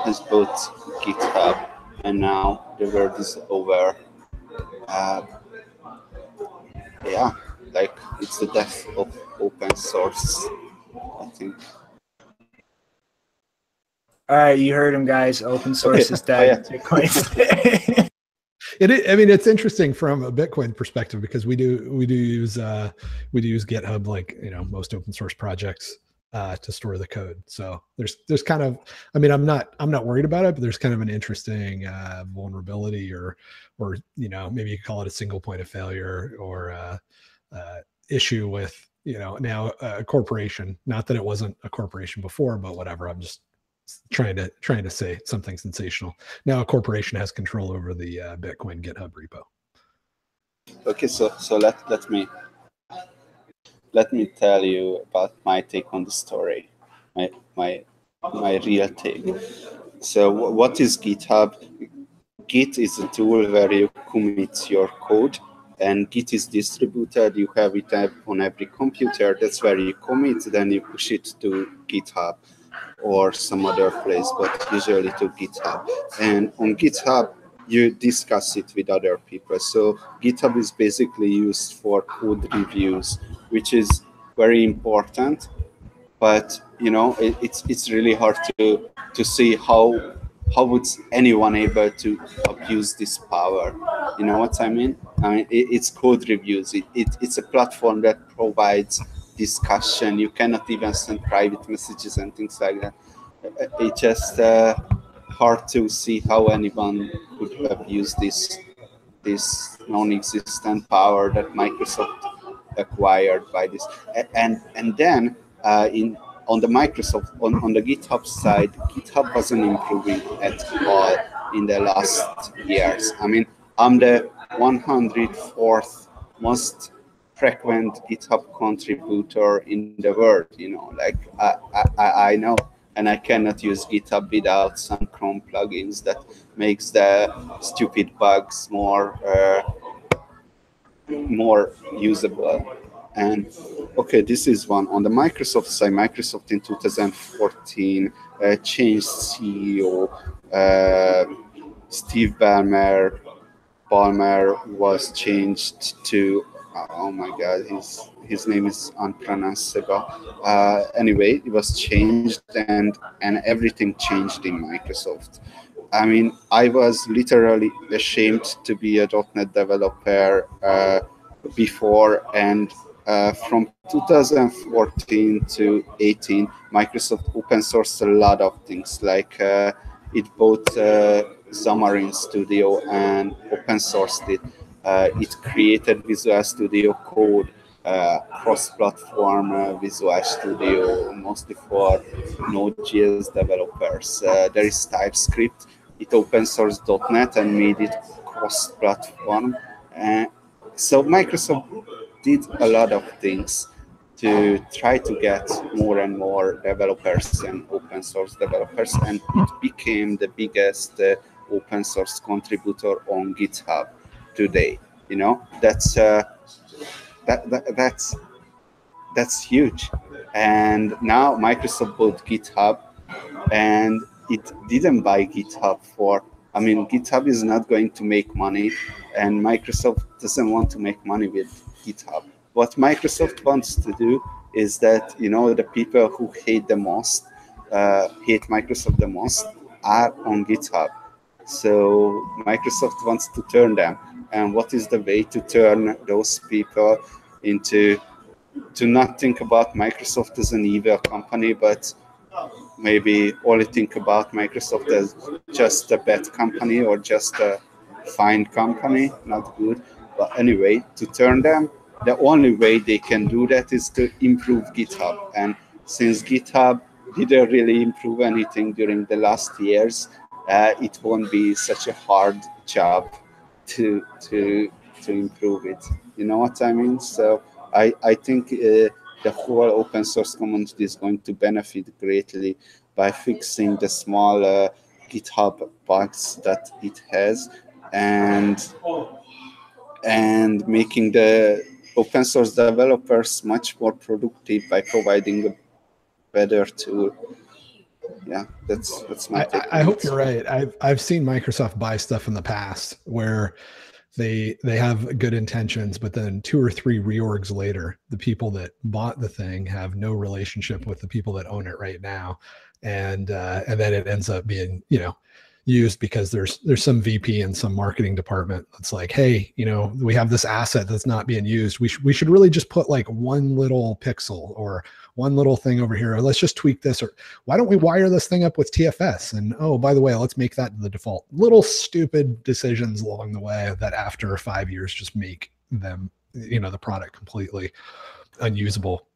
Speaker 4: has bought GitHub, and now the world is over. Uh, yeah, like it's the death of open source. I think.
Speaker 1: All right, you heard him, guys. Open source okay. is dead. Oh, yeah.
Speaker 2: It, I mean, it's interesting from a Bitcoin perspective because we do we do use uh, we do use GitHub like you know most open source projects uh, to store the code. So there's there's kind of I mean I'm not I'm not worried about it, but there's kind of an interesting uh, vulnerability or or you know maybe you call it a single point of failure or uh, uh, issue with you know now a corporation. Not that it wasn't a corporation before, but whatever. I'm just trying to trying to say something sensational. Now a corporation has control over the uh, Bitcoin GitHub repo.
Speaker 4: Okay, so so let let me let me tell you about my take on the story, my my my real take. So what is GitHub? Git is a tool where you commit your code and Git is distributed. You have it on every computer. That's where you commit, then you push it to GitHub or some other place, but usually to GitHub. And on GitHub, you discuss it with other people. So GitHub is basically used for code reviews, which is very important. But you know, it, it's it's really hard to to see how how would anyone able to abuse this power? You know what I mean? I mean, it, it's code reviews. It, it, it's a platform that provides discussion. You cannot even send private messages and things like that. It's just uh, hard to see how anyone could abuse this this non-existent power that Microsoft acquired by this. And and then uh, in on the Microsoft on, on the GitHub side, GitHub wasn't improving at all in the last years. I mean, I'm the 104th most frequent GitHub contributor in the world. You know, like I, I, I know, and I cannot use GitHub without some Chrome plugins that makes the stupid bugs more uh, more usable. And okay, this is one on the Microsoft side. Microsoft in 2014 uh, changed CEO. Uh, Steve Ballmer Ballmer was changed to oh my god, his his name is unpronounceable. Uh, anyway, it was changed and and everything changed in Microsoft. I mean, I was literally ashamed to be a .NET developer uh, before, and uh, from 2014 to 18, Microsoft open sourced a lot of things. Like uh, it bought uh, Xamarin Studio and open sourced it. Uh, it created Visual Studio Code. Uh, cross-platform uh, Visual Studio, mostly for Node.js developers. there is TypeScript, it open sourced .NET and made it cross-platform. Uh, so Microsoft did a lot of things to try to get more and more developers and open source developers, and it became the biggest uh, open source contributor on GitHub today. You know, that's uh, that, that that's that's huge. And now Microsoft bought GitHub, and it didn't buy GitHub for, I mean, GitHub is not going to make money, and Microsoft doesn't want to make money with GitHub. What Microsoft wants to do is that, you know, the people who hate the most, uh, hate Microsoft the most, are on GitHub. So Microsoft wants to turn them. And what is the way to turn those people into to not think about Microsoft as an evil company, but maybe only think about Microsoft as just a bad company or just a fine company, not good. But anyway, to turn them, the only way they can do that is to improve GitHub. And since GitHub didn't really improve anything during the last years, uh, it won't be such a hard job to to to improve it. You know what I mean? So I I think. Uh, the whole open source community is going to benefit greatly by fixing the small GitHub bugs that it has and and making the open source developers much more productive by providing a better tool. Yeah, that's that's my.
Speaker 2: I, I hope you're right. I've I've seen Microsoft buy stuff in the past where they they have good intentions, but then two or three reorgs later, the people that bought the thing have no relationship with the people that own it right now, and uh, and then it ends up being you know used because there's there's some VP in some marketing department that's like, hey, you know, we have this asset that's not being used. We should we should really just put like one little pixel or one little thing over here. Or let's just tweak this. Or why don't we wire this thing up with TFS? And oh, by the way, let's make that the default. Little stupid decisions along the way that after five years just make them, you know, the product completely unusable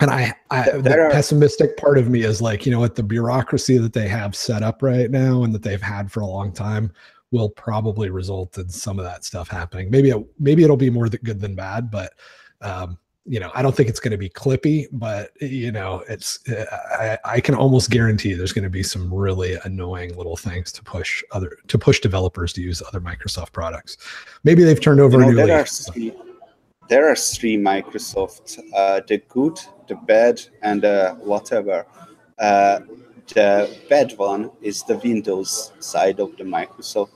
Speaker 2: and I, I the are, pessimistic part of me is like, you know what, the bureaucracy that they have set up right now and that they've had for a long time will probably result in some of that stuff happening. Maybe it, maybe it'll be more good than bad, but um, you know, I don't think it's going to be clippy, but you know, it's I, I can almost guarantee there's going to be some really annoying little things to push other to push developers to use other Microsoft products. Maybe they've turned over you know, a new leaf
Speaker 4: there are three Microsoft: uh, the good, the bad, and uh, whatever. Uh, the bad one is the Windows side of the Microsoft.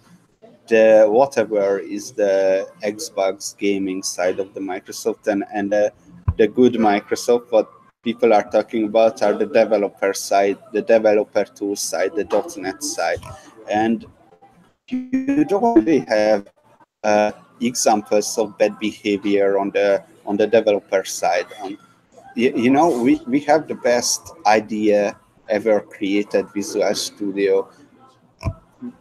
Speaker 4: The whatever is the Xbox gaming side of the Microsoft, and and uh, the good Microsoft. What people are talking about are the developer side, the developer tool side, the .NET side, and you don't really have uh, examples of bad behavior on the on the developer side. Um, you, you, know, we, we have the best IDE ever created, Visual Studio.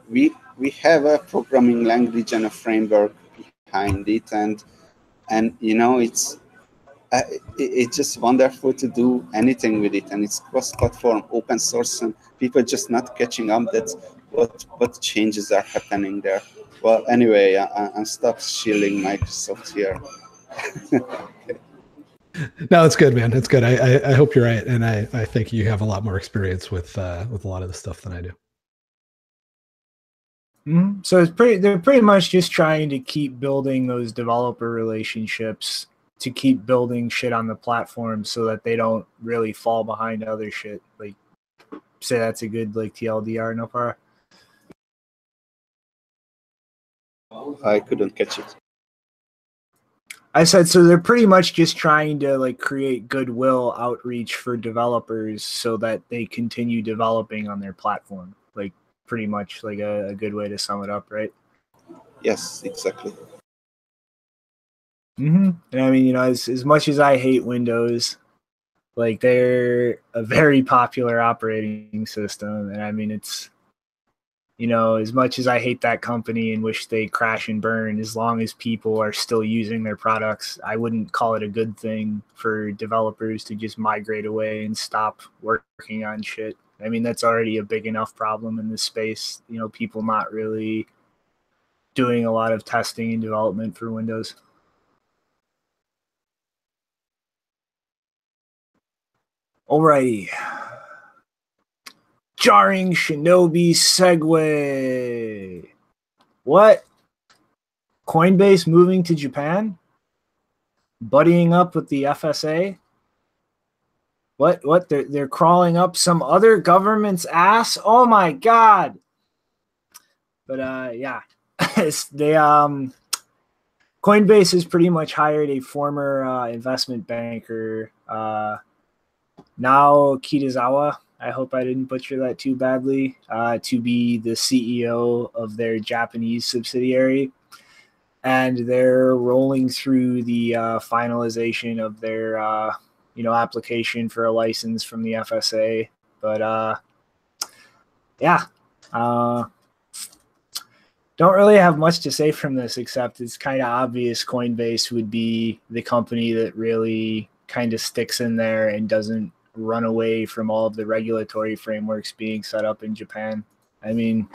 Speaker 4: We we have a programming language and a framework behind it, and and you know it's uh, it, it's just wonderful to do anything with it, and it's cross-platform, open source, and people just not catching up. That's what what changes are happening there. Well, anyway, I, I'm stop shilling Microsoft here.
Speaker 2: no, it's good, man. It's good. I, I, I hope you're right, and I I think you have a lot more experience with uh, with a lot of the stuff than I do.
Speaker 1: Mm-hmm. So it's pretty. They're pretty much just trying to keep building those developer relationships to keep building shit on the platform so that they don't really fall behind other shit. Like, say that's a good like TLDR, Nopara.
Speaker 4: I couldn't catch it.
Speaker 1: I said so they're pretty much just trying to like create goodwill outreach for developers so that they continue developing on their platform. Like pretty much like a, a good way to sum it up, right?
Speaker 4: Yes, exactly.
Speaker 1: Mm-hmm. And I mean, you know, as as much as I hate Windows, like they're a very popular operating system, and I mean, it's you know, as much as I hate that company and wish they crash and burn, as long as people are still using their products, I wouldn't call it a good thing for developers to just migrate away and stop working on shit. I mean, that's already a big enough problem in this space. You know, people not really doing a lot of testing and development for Windows. Alrighty jarring shinobi segue. What? Coinbase moving to Japan? Buddying up with the FSA? What? What? They're, they're crawling up some other government's ass? Oh my God. But uh, yeah, they um, Coinbase has pretty much hired a former uh, investment banker, uh, Nao Kitazawa, I hope I didn't butcher that too badly, uh, to be the CEO of their Japanese subsidiary. And they're rolling through the uh, finalization of their, uh, you know, application for a license from the FSA. But uh, yeah, uh, don't really have much to say from this except it's kind of obvious Coinbase would be the company that really kind of sticks in there and doesn't run away from all of the regulatory frameworks being set up in Japan. I mean,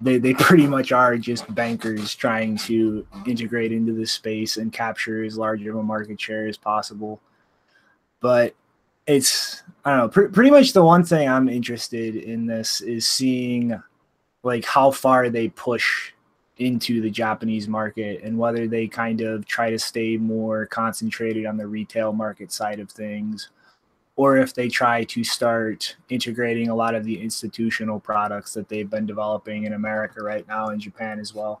Speaker 1: they, they pretty much are just bankers trying to integrate into this space and capture as large of a market share as possible. But it's, I don't know, pr- pretty much the one thing I'm interested in this is seeing like how far they push into the Japanese market and whether they kind of try to stay more concentrated on the retail market side of things or if they try to start integrating a lot of the institutional products that they've been developing in America right now and Japan as well.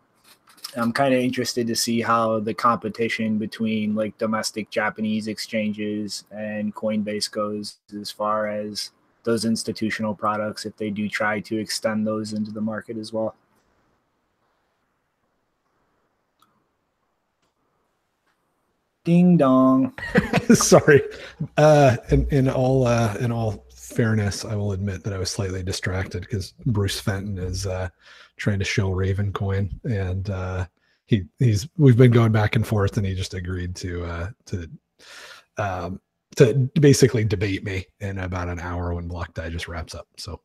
Speaker 1: I'm kind of interested to see how the competition between like domestic Japanese exchanges and Coinbase goes as far as those institutional products if they do try to extend those into the market as well. Ding dong.
Speaker 2: Sorry. Uh, in, in all uh, in all fairness, I will admit that I was slightly distracted because Bruce Fenton is uh, trying to show Ravencoin, and uh, he he's we've been going back and forth, and he just agreed to uh, to um, to basically debate me in about an hour when Block Digest wraps up. So,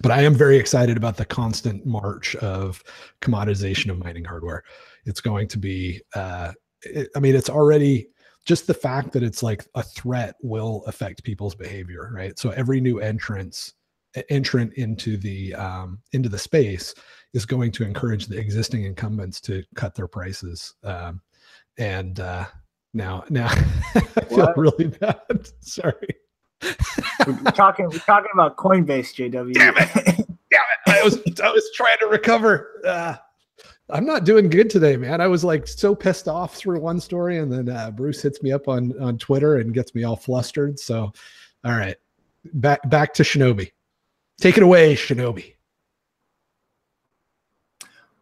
Speaker 2: but I am very excited about the constant march of commoditization of mining hardware. It's going to be, uh, it, I mean, it's already just the fact that it's like a threat will affect people's behavior, right? So every new entrance entrant into the um, into the space is going to encourage the existing incumbents to cut their prices. Um, and uh, now, now I feel what? really bad. Sorry.
Speaker 1: we're talking. We're talking about Coinbase, JW.
Speaker 2: Damn it! Damn it! I was I was trying to recover. Uh, I'm not doing good today, man. I was like so pissed off through one story, and then uh, Bruce hits me up on on Twitter and gets me all flustered. So, all right, back back to Shinobi. Take it away, Shinobi.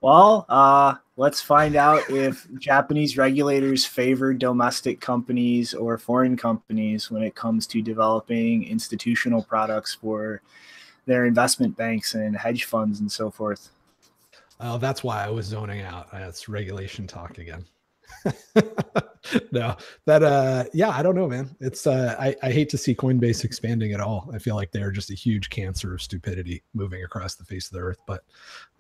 Speaker 1: Well, uh, let's find out if Japanese regulators favor domestic companies or foreign companies when it comes to developing institutional products for their investment banks and hedge funds and so forth.
Speaker 2: Oh, that's why I was zoning out. That's regulation talk again. no, that uh yeah, I don't know, man. It's uh I, I hate to see Coinbase expanding at all. I feel like they're just a huge cancer of stupidity moving across the face of the earth. But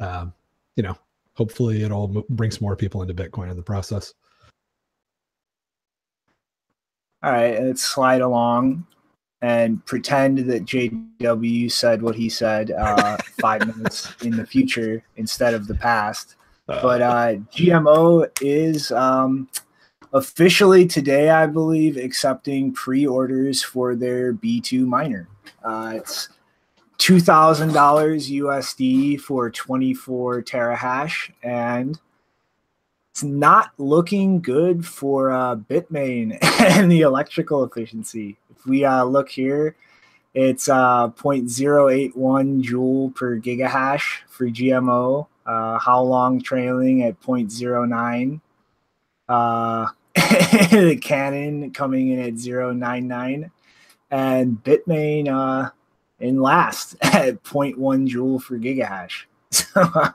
Speaker 2: um, you know, hopefully it all brings more people into Bitcoin in the process.
Speaker 1: All right, let's slide along and pretend that JW said what he said uh, five minutes in the future instead of the past. Uh, but uh, GMO is um, officially today, I believe, accepting pre orders for their B2 miner. Uh, it's $2,000 USD for 24 terahash, and it's not looking good for uh, Bitmain and the electrical efficiency. We uh, look here, it's uh, 0.081 joule per gigahash for GMO. Uh, Halong trailing at 0.09. Uh, the Canaan coming in at 0.99. And Bitmain uh, in last at 0.1 joule for gigahash.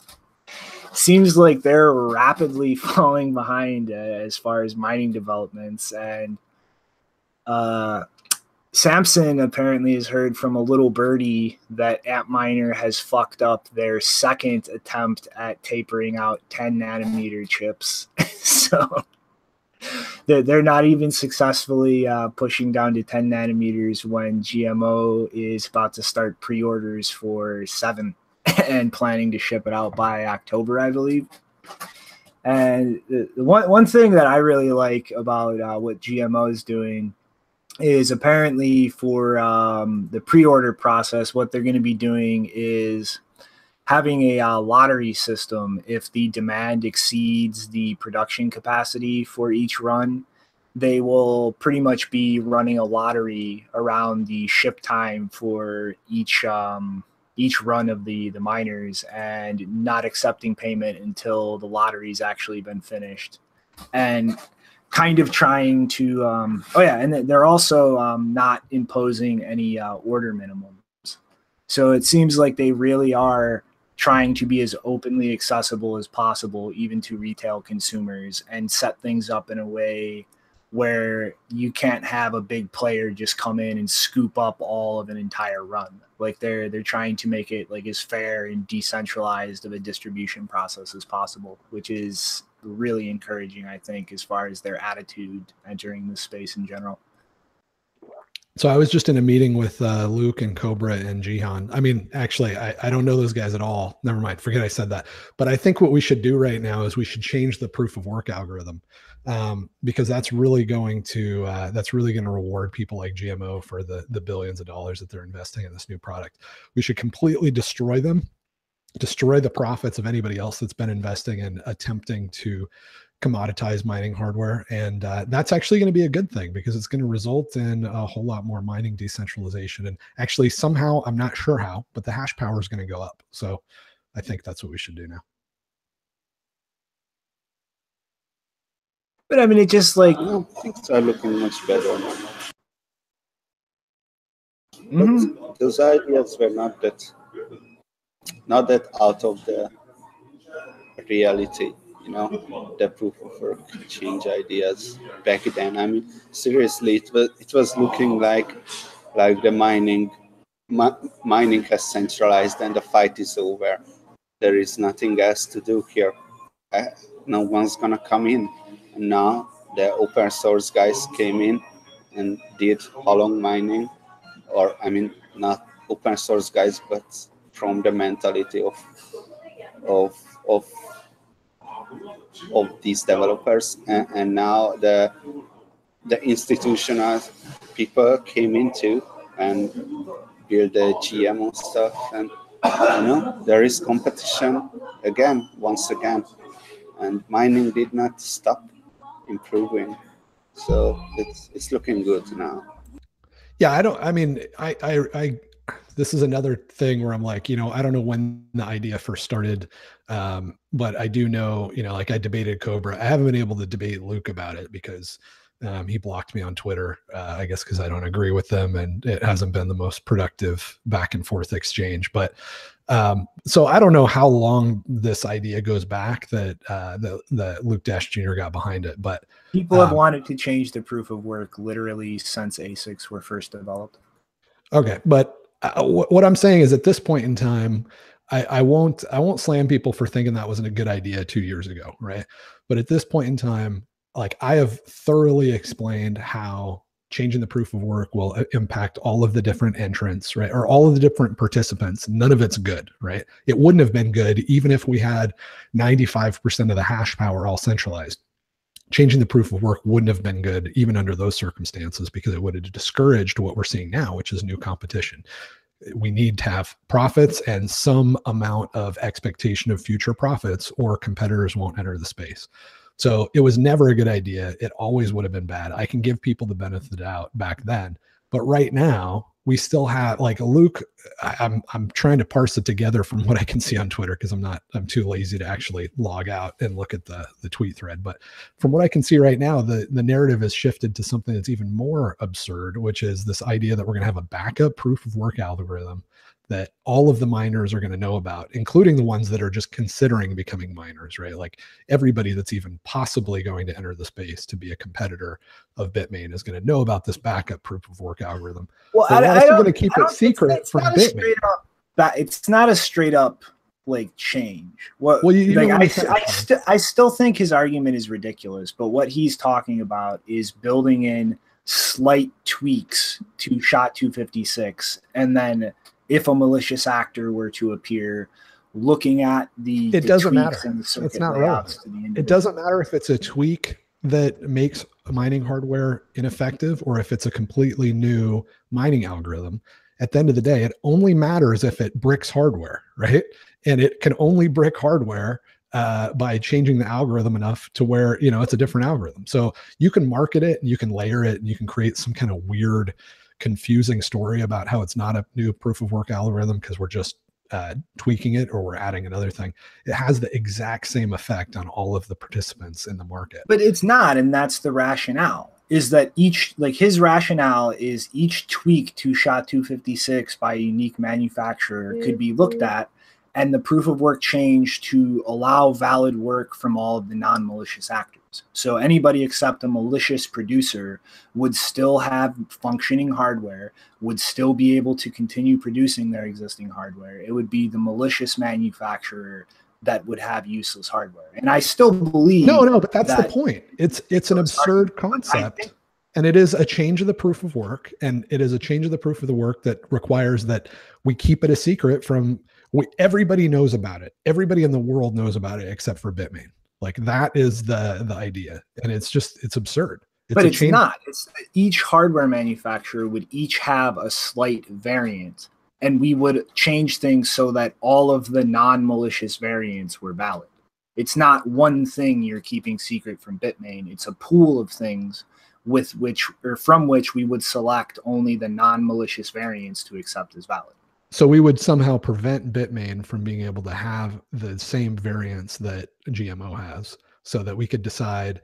Speaker 1: So seems like they're rapidly falling behind uh, as far as mining developments. And uh, Samson apparently has heard from a little birdie that Antminer has fucked up their second attempt at taping out 10 nanometer chips. so they're, they're not even successfully uh, pushing down to 10 nanometers when GMO is about to start pre orders for seven and planning to ship it out by October, I believe. And the, the one, one thing that I really like about uh, what GMO is doing is apparently for um, the pre order process, what they're going to be doing is having a uh, lottery system if the demand exceeds the production capacity for each run they will pretty much be running a lottery around the ship time for each um, each run of the the miners and not accepting payment until the lottery's actually been finished. And kind of trying to um, oh yeah and they're also um, not imposing any uh, order minimums so it seems like they really are trying to be as openly accessible as possible, even to retail consumers, and set things up in a way where you can't have a big player just come in and scoop up all of an entire run. Like they're they're trying to make it like as fair and decentralized of a distribution process as possible, which is really encouraging, I think, as far as their attitude entering the space in general.
Speaker 2: So I was just in a meeting with uh, Luke and Cobra and Jihan. I mean, actually, I, I don't know those guys at all. Never mind. Forget I said that. But I think what we should do right now is we should change the proof of work algorithm um, because that's really going to uh, that's really going to reward people like GMO for the the billions of dollars that they're investing in this new product. We should completely destroy them destroy the profits of anybody else that's been investing and attempting to commoditize mining hardware. And uh, that's actually going to be a good thing because it's going to result in a whole lot more mining decentralization. And actually, somehow, I'm not sure how, but the hash power is going to go up. So I think that's what we should do now.
Speaker 1: But I mean, it just like
Speaker 4: things are looking much better now.
Speaker 1: Mhm.
Speaker 4: Those ideas were not that not that out of the reality, you know, the proof of work change ideas back then. I mean, seriously, it was it was looking like like the mining mi- mining has centralized and the fight is over. There is nothing else to do here. Uh, no one's gonna come in. And now the open source guys came in and did Halong mining, or I mean, not open source guys, but from the mentality of of of of these developers and, and now the the institutional people came into and build the GMO stuff and you know there is competition again once again and mining did not stop improving so it's it's looking good now
Speaker 2: Yeah, I don't. I mean, I, I, I. This is another thing where I'm like, you know, I don't know when the idea first started, um, but I do know, you know, like I debated Cobra. I haven't been able to debate Luke about it because um, he blocked me on Twitter. Uh, I guess because I don't agree with them, and it hasn't been the most productive back and forth exchange. But um, so I don't know how long this idea goes back that uh, that that Luke Dash Jr. got behind it, but
Speaker 1: people have
Speaker 2: Um,
Speaker 1: wanted to change the proof of work literally since ASICs were first developed.
Speaker 2: Okay, but what I'm saying is, at this point in time, I, I won't I won't slam people for thinking that wasn't a good idea two years ago, right? But at this point in time, like I have thoroughly explained how changing the proof of work will uh, impact all of the different entrants, right, or all of the different participants. None of it's good, right? It wouldn't have been good even if we had 95% of the hash power all centralized changing the proof of work wouldn't have been good even under those circumstances because it would have discouraged what we're seeing now which is new competition. We need to have profits and some amount of expectation of future profits or competitors won't enter the space. So it was never a good idea. It always would have been bad. I can give people the benefit of the doubt back then but right now we still have like luke I- i'm i'm trying to parse it together from what i can see on twitter because i'm not i'm too lazy to actually log out and look at the the tweet thread. But from what I can see right now, the, the narrative has shifted to something that's even more absurd, which is this idea that we're going to have a backup proof of work algorithm that all of the miners are going to know about, including the ones that are just considering becoming miners, right? Like everybody that's even possibly going to enter the space to be a competitor of Bitmain is going to know about this backup proof of work algorithm.
Speaker 1: Well,
Speaker 2: But we're also going to keep it
Speaker 1: don't- it's-
Speaker 2: secret
Speaker 1: it's
Speaker 2: from Bitmain.
Speaker 1: up that it's not a straight up like change. What
Speaker 2: Well, you-
Speaker 1: like, I,
Speaker 2: I'm
Speaker 1: I, st- I still think his argument is ridiculous, but what he's talking about is building in slight tweaks to SHA 256, and then if a malicious actor were to appear, looking at the
Speaker 2: It
Speaker 1: the
Speaker 2: doesn't matter.
Speaker 1: circuit
Speaker 2: not
Speaker 1: the
Speaker 2: It doesn't matter if it's a tweak that makes mining hardware ineffective or if it's a completely new mining algorithm. At the end of the day, it only matters if it bricks hardware, right? And it can only brick hardware uh, by changing the algorithm enough to where you know it's a different algorithm. So you can market it and you can layer it and you can create some kind of weird, confusing story about how it's not a new proof of work algorithm because we're just uh, tweaking it or we're adding another thing. It has the exact same effect on all of the participants in the market.
Speaker 1: but it's not and that's the rationale is that each like his rationale is each tweak to sha 256 by a unique manufacturer could be looked at and the proof of work change to allow valid work from all of the non-malicious actors so anybody except a malicious producer would still have functioning hardware would still be able to continue producing their existing hardware it would be the malicious manufacturer that would have useless hardware and i still believe
Speaker 2: No, no, but that's the point. It's it's an absurd concept. And it is a change of the proof of work, and it is a change of the proof of the work that requires that we keep it a secret from we, everybody knows about it. Everybody in the world knows about it except for Bitmain. Like that is the the idea, and it's just it's absurd. It's
Speaker 1: but it's
Speaker 2: change-
Speaker 1: not. It's each hardware manufacturer would each have a slight variant, and we would change things so that all of the non-malicious variants were valid. It's not one thing you're keeping secret from Bitmain. It's a pool of things with which or from which we would select only the non-malicious variants to accept as valid.
Speaker 2: So we would somehow prevent Bitmain from being able to have the same variants that GMO has, so that we could decide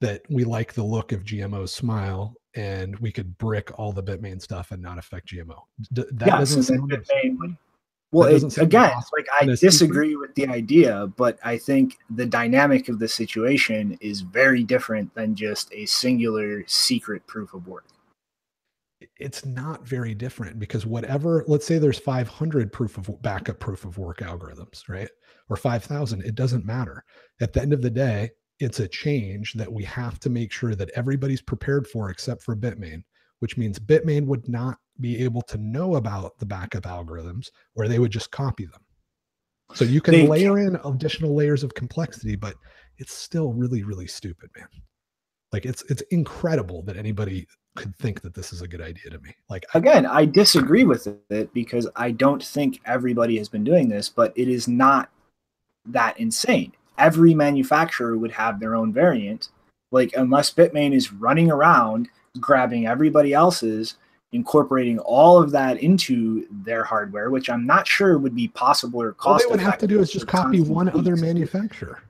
Speaker 2: that we like the look of GMO's smile and we could brick all the Bitmain stuff and not affect GMO. D- that
Speaker 1: yeah,
Speaker 2: doesn't
Speaker 1: so
Speaker 2: sound
Speaker 1: Bitmain well, it, again, like I disagree with the idea, but I think the dynamic of the situation is very different than just a singular secret proof of work.
Speaker 2: It's not very different because whatever, let's say there's 500 proof of backup proof of work algorithms, right? Or 5,000, it doesn't matter. At the end of the day, it's a change that we have to make sure that everybody's prepared for except for Bitmain, which means Bitmain would not be able to know about the backup algorithms or they would just copy them. So you can they layer in additional layers of complexity, but it's still really, really stupid, man. Like it's it's incredible that anybody could think that this is a good idea to me. Like
Speaker 1: again, I disagree with it because I don't think everybody has been doing this, but it is not that insane every manufacturer would have their own variant. Like unless Bitmain is running around grabbing everybody else's, incorporating all of that into their hardware, which I'm not sure would be possible or cost.
Speaker 2: All they would have to do is just copy one other manufacturer.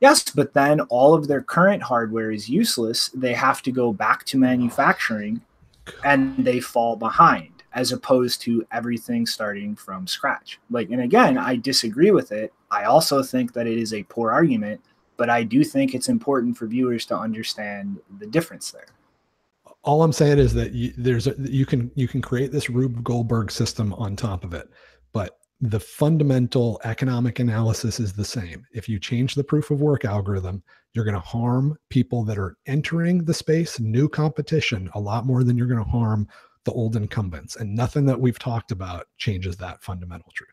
Speaker 1: Yes, but then all of their current hardware is useless. They have to go back to manufacturing and they fall behind as opposed to everything starting from scratch. Like, and again, I disagree with it. I also think that it is a poor argument, but I do think it's important for viewers to understand the difference there.
Speaker 2: All I'm saying is that you, there's a, you can you can create this Rube Goldberg system on top of it, but the fundamental economic analysis is the same. If you change the proof of work algorithm, you're going to harm people that are entering the space, new competition, a lot more than you're going to harm the old incumbents. And nothing that we've talked about changes that fundamental truth.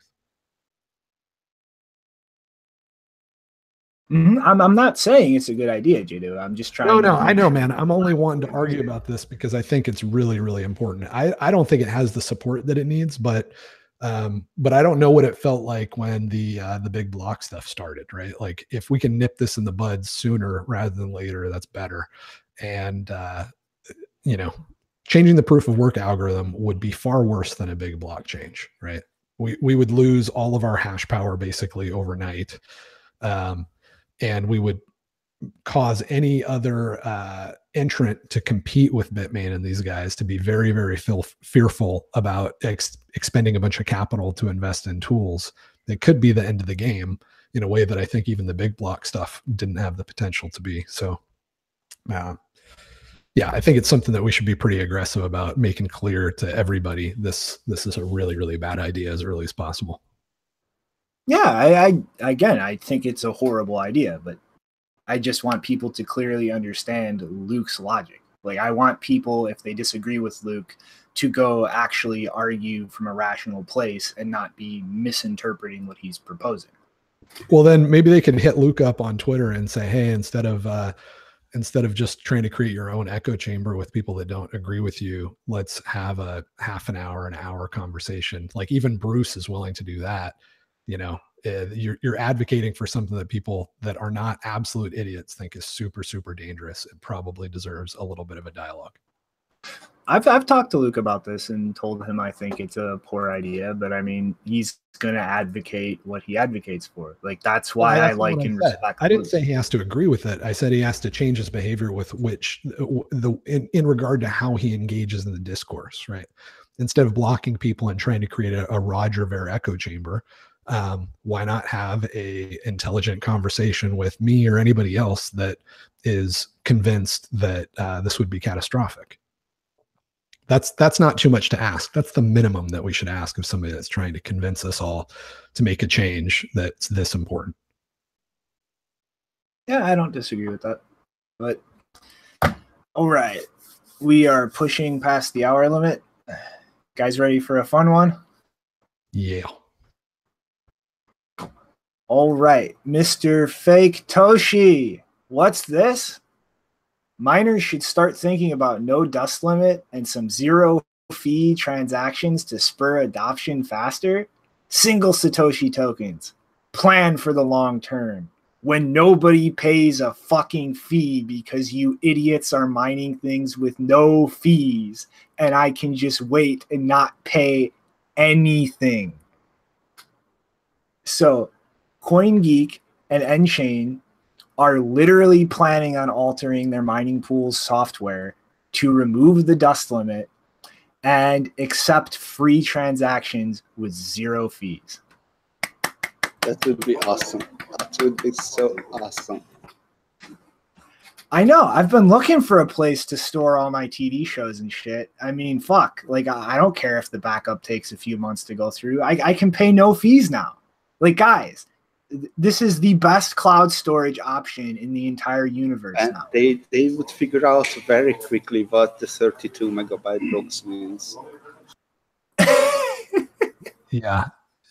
Speaker 1: Mm-hmm. I'm, I'm not saying it's a good idea, Jado. I'm just trying.
Speaker 2: No, no, I know, man. I'm only wanting to argue about this because I think it's really, really important. I, I don't think it has the support that it needs, but um, but I don't know what it felt like when the uh, the big block stuff started, right? Like if we can nip this in the bud sooner rather than later, that's better. And uh, you know, changing the proof of work algorithm would be far worse than a big block change, right? We, we would lose all of our hash power basically overnight. Um, and we would cause any other uh, entrant to compete with Bitmain and these guys to be very, very feel, fearful about ex- expending a bunch of capital to invest in tools that could be the end of the game in a way that I think even the big block stuff didn't have the potential to be. So, uh, yeah, I think it's something that we should be pretty aggressive about making clear to everybody this this is a really really bad idea as early as possible.
Speaker 1: Yeah, I, I again I think it's a horrible idea, but I just want people to clearly understand Luke's logic. Like I want people if they disagree with Luke to go actually argue from a rational place and not be misinterpreting what he's proposing.
Speaker 2: Well, then maybe they can hit Luke up on Twitter and say, "Hey, instead of uh, instead of just trying to create your own echo chamber with people that don't agree with you let's have a half an hour an hour conversation. Like even bruce is willing to do that you know? Uh, you're, you're advocating for something that people that are not absolute idiots think is super super dangerous it probably deserves a little bit of a dialogue
Speaker 1: I've I've talked to Luke about this and told him I think it's a poor idea, but I mean he's gonna advocate what he advocates for. Like that's why well, that's I like and I respect.
Speaker 2: I didn't Luke. say he has to agree with it. I said he has to change his behavior with which the in, in regard to how he engages in the discourse, right? Instead of blocking people and trying to create a, a Roger Ver echo chamber, um, why not have a intelligent conversation with me or anybody else that is convinced that uh, this would be catastrophic? That's that's not too much to ask. That's the minimum that we should ask of somebody that's trying to convince us all to make a change that's this important.
Speaker 1: Yeah i don't disagree with that but all right. We are pushing past the hour limit. Guys ready for a fun one?
Speaker 2: Yeah.
Speaker 1: All right mr Faketoshi what's this miners should start thinking about no dust limit and some zero fee transactions to spur adoption faster? Single Satoshi tokens. Plan for the long term. When nobody pays a fucking fee because you idiots are mining things with no fees, and I can just wait and not pay anything. So, CoinGeek and nChain are literally planning on altering their mining pool's software to remove the dust limit and accept free transactions with zero fees.
Speaker 4: That would be awesome. That would be so awesome.
Speaker 1: I know. I've been looking for a place to store all my TV shows and shit. I mean, fuck. Like, I don't care if the backup takes a few months to go through. I, I can pay no fees now. Like, guys, this is the best cloud storage option in the entire universe
Speaker 4: and
Speaker 1: now.
Speaker 4: they they would figure out very quickly what the 32 megabyte blocks means
Speaker 2: yeah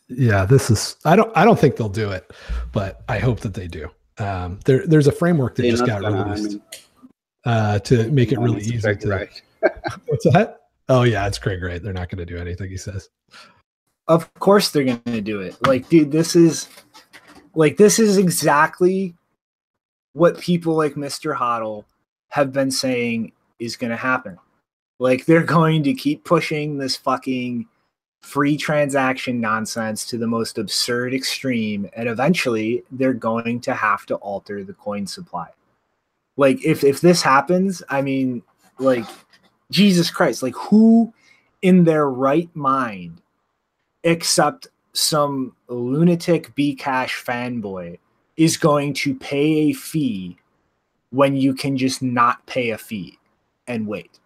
Speaker 2: yeah this is i don't i don't think they'll do it but i hope that they do um there there's a framework that
Speaker 4: They're
Speaker 2: just got
Speaker 4: gonna, I
Speaker 2: released
Speaker 4: mean,
Speaker 2: uh to make it really easy
Speaker 4: Craig
Speaker 2: to
Speaker 4: Wright.
Speaker 2: what's that oh yeah it's Craig Wright they're not going to do anything he says
Speaker 1: Of course they're going to do it. Like, dude, this is like this is exactly what people like Mr. Hodl have been saying is going to happen. Like they're going to keep pushing this fucking free transaction nonsense to the most absurd extreme and eventually they're going to have to alter the coin supply. Like if if this happens, I mean like Jesus Christ, like who in their right mind except some lunatic Bcash fanboy is going to pay a fee when you can just not pay a fee and wait.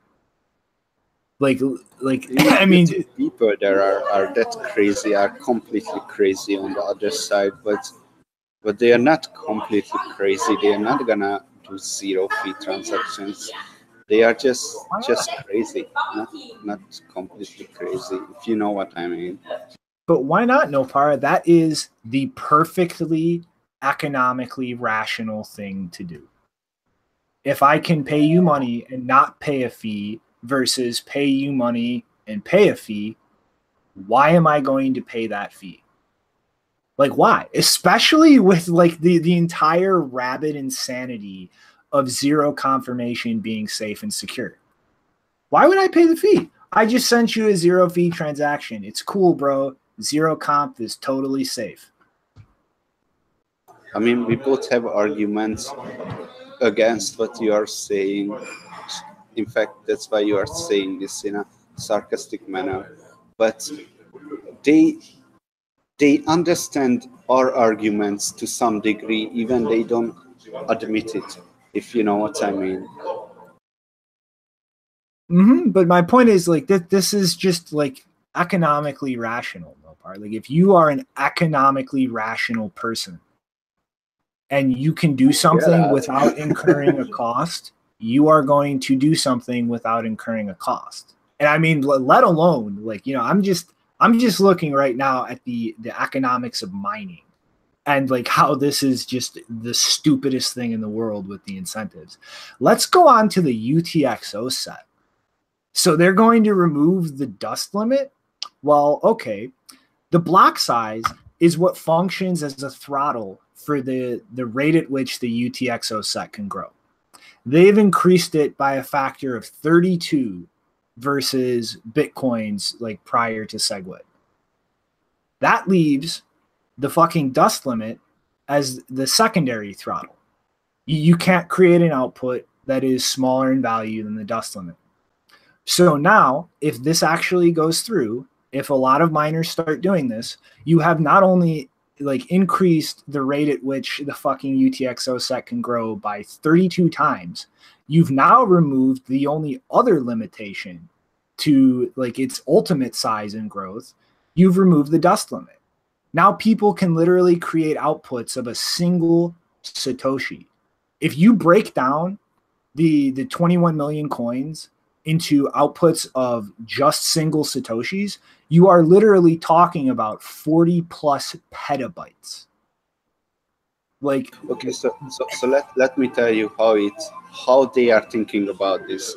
Speaker 1: Like, like I mean,
Speaker 4: people there are, are that crazy. Are completely crazy on the other side but but they are not completely crazy. They are not gonna do zero fee transactions. They are just just crazy. Not not completely crazy if you know what i mean
Speaker 1: but why not, Nopara? That is the perfectly economically rational thing to do. If I can pay you money and not pay a fee versus pay you money and pay a fee, why am I going to pay that fee? Like why? Especially with like the the entire rabid insanity of zero confirmation being safe and secure. Why would I pay the fee? I just sent you a zero fee transaction. It's cool, bro. Zero comp is totally safe.
Speaker 4: i mean we both have arguments against what you are saying in fact that's why you are saying this in a sarcastic manner but they they understand our arguments to some degree even they don't admit it if you know what i mean
Speaker 1: hmm But my point is like that. This is just like economically rational, part. Like if you are an economically rational person and you can do something
Speaker 4: Yeah.
Speaker 1: without incurring a cost, you are going to do something without incurring a cost. And I mean, let alone like you know, I'm just I'm just looking right now at the the economics of mining and like how this is just the stupidest thing in the world with the incentives. Let's go on to the UTXO set. So they're going to remove the dust limit. Well, okay. The block size is what functions as a throttle for the, the rate at which the UTXO set can grow. They've increased it by a factor of 32 versus Bitcoin's like prior to SegWit. That leaves the fucking dust limit as the secondary throttle. You, can't create an output that is smaller in value than the dust limit. So now, if this actually goes through, if a lot of miners start doing this, you have not only like increased the rate at which the fucking UTXO set can grow by 32 times, you've now removed the only other limitation to like its ultimate size and growth. You've removed the dust limit. Now people can literally create outputs of a single Satoshi. If you break down the the 21 million coins into outputs of just single satoshis you are literally talking about 40 plus petabytes like
Speaker 4: okay so so, so let, let me tell you how it how they are thinking about this.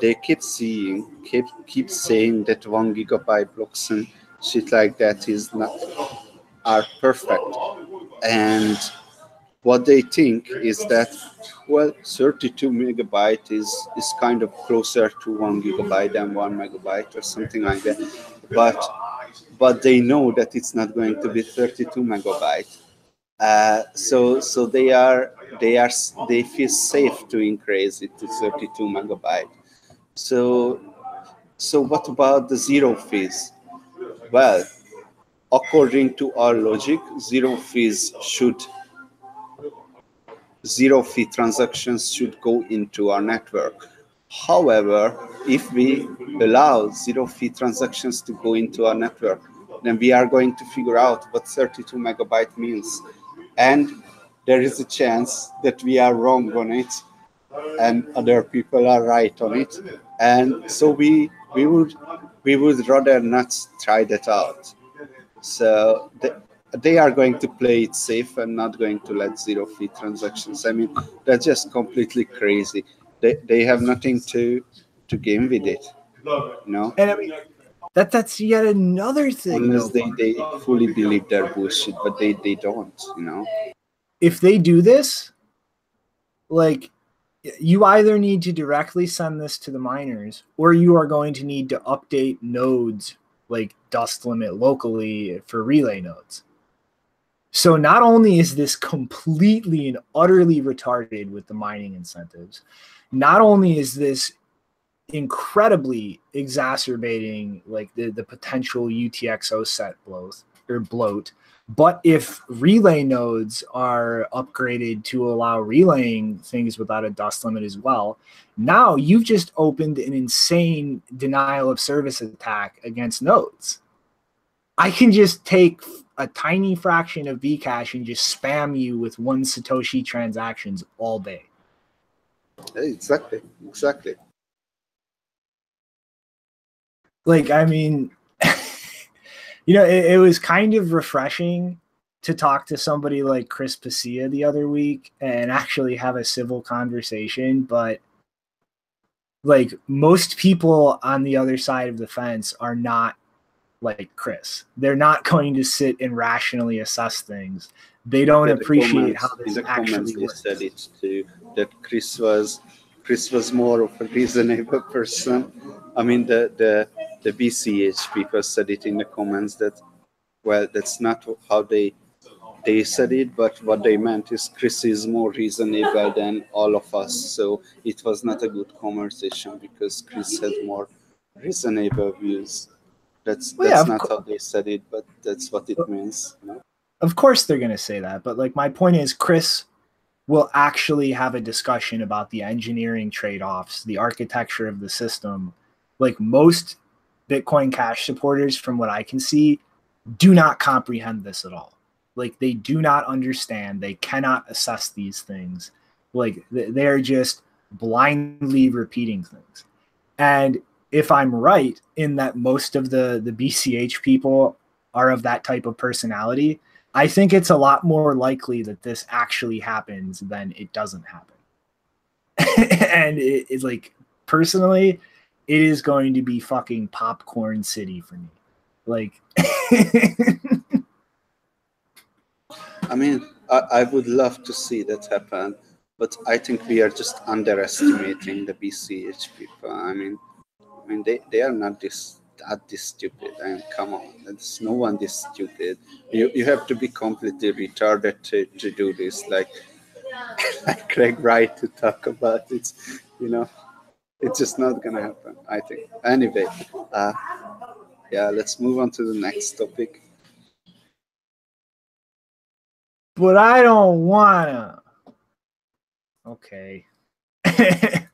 Speaker 4: They keep seeing, keep keep saying that one gigabyte blocks and shit like that is not are perfect, and what they think is that well 32 megabyte is is kind of closer to one gigabyte than one megabyte or something like that. But but they know that it's not going to be 32 megabyte. Uh, so so they are they are they feel safe to increase it to 32 megabyte. So so what about the zero fees? Well according to our logic zero fees should zero fee transactions should go into our network. However, if we allow zero fee transactions to go into our network, then we are going to figure out what 32 megabyte means. And there is a chance that we are wrong on it and other people are right on it. And so we we would we would rather not try that out. So the, they are going to play it safe and not going to let zero fee transactions. I mean, that's just completely crazy. They, they have nothing to to gain with it. You know?
Speaker 1: And I mean that that's yet another thing.
Speaker 4: Unless they, they fully believe their bullshit, but they, they don't, you know.
Speaker 1: If they do this, like you either need to directly send this to the miners or you are going to need to update nodes like dust limit locally for relay nodes so not only is this completely and utterly retarded with the mining incentives, not only is this incredibly exacerbating like the, the potential UTXO set bloat or bloat, but if relay nodes are upgraded to allow relaying things without a dust limit as well, now you've just opened an insane denial of service attack against nodes. I can just take a tiny fraction of Bcash and just spam you with one Satoshi transactions all day.
Speaker 4: Exactly. Exactly.
Speaker 1: Like, I mean, you know, it, it, was kind of refreshing to talk to somebody like Chris Pacia the other week and actually have a civil conversation. But like most people on the other side of the fence are not like Chris. They're not going to sit and rationally assess things. They don't the appreciate comments, how this actually works.
Speaker 4: said it too that Chris was Chris was more of a reasonable person. I mean, the the the BCH people said it in the comments that well, that's not how they they said it, but what they meant is Chris is more reasonable than all of us. So it was not a good conversation because Chris had more reasonable views. That's well, that's yeah, not co- how they said it, but that's what it means. You know?
Speaker 1: Of course, they're going to say that, but like my point is, Chris will actually have a discussion about the engineering trade-offs, the architecture of the system. Like most Bitcoin Cash supporters, from what I can see, do not comprehend this at all. Like they do not understand. They cannot assess these things. Like they're just blindly repeating things. And if I'm right in that most of the the BCH people are of that type of personality, I think it's a lot more likely that this actually happens than it doesn't happen. and it, it's like personally, it is going to be fucking popcorn city for me. Like
Speaker 4: I mean, I, I would love to see that happen, but I think we are just underestimating the BCH people. I mean, I mean, they, they are not this that this stupid. I mean, come on, there's no one this stupid. You you have to be completely retarded to, to do this. Like like Craig Wright to talk about it. You know, it's just not gonna happen. I think. Anyway, uh, yeah, let's move on to the next topic.
Speaker 1: But I don't wanna. Okay.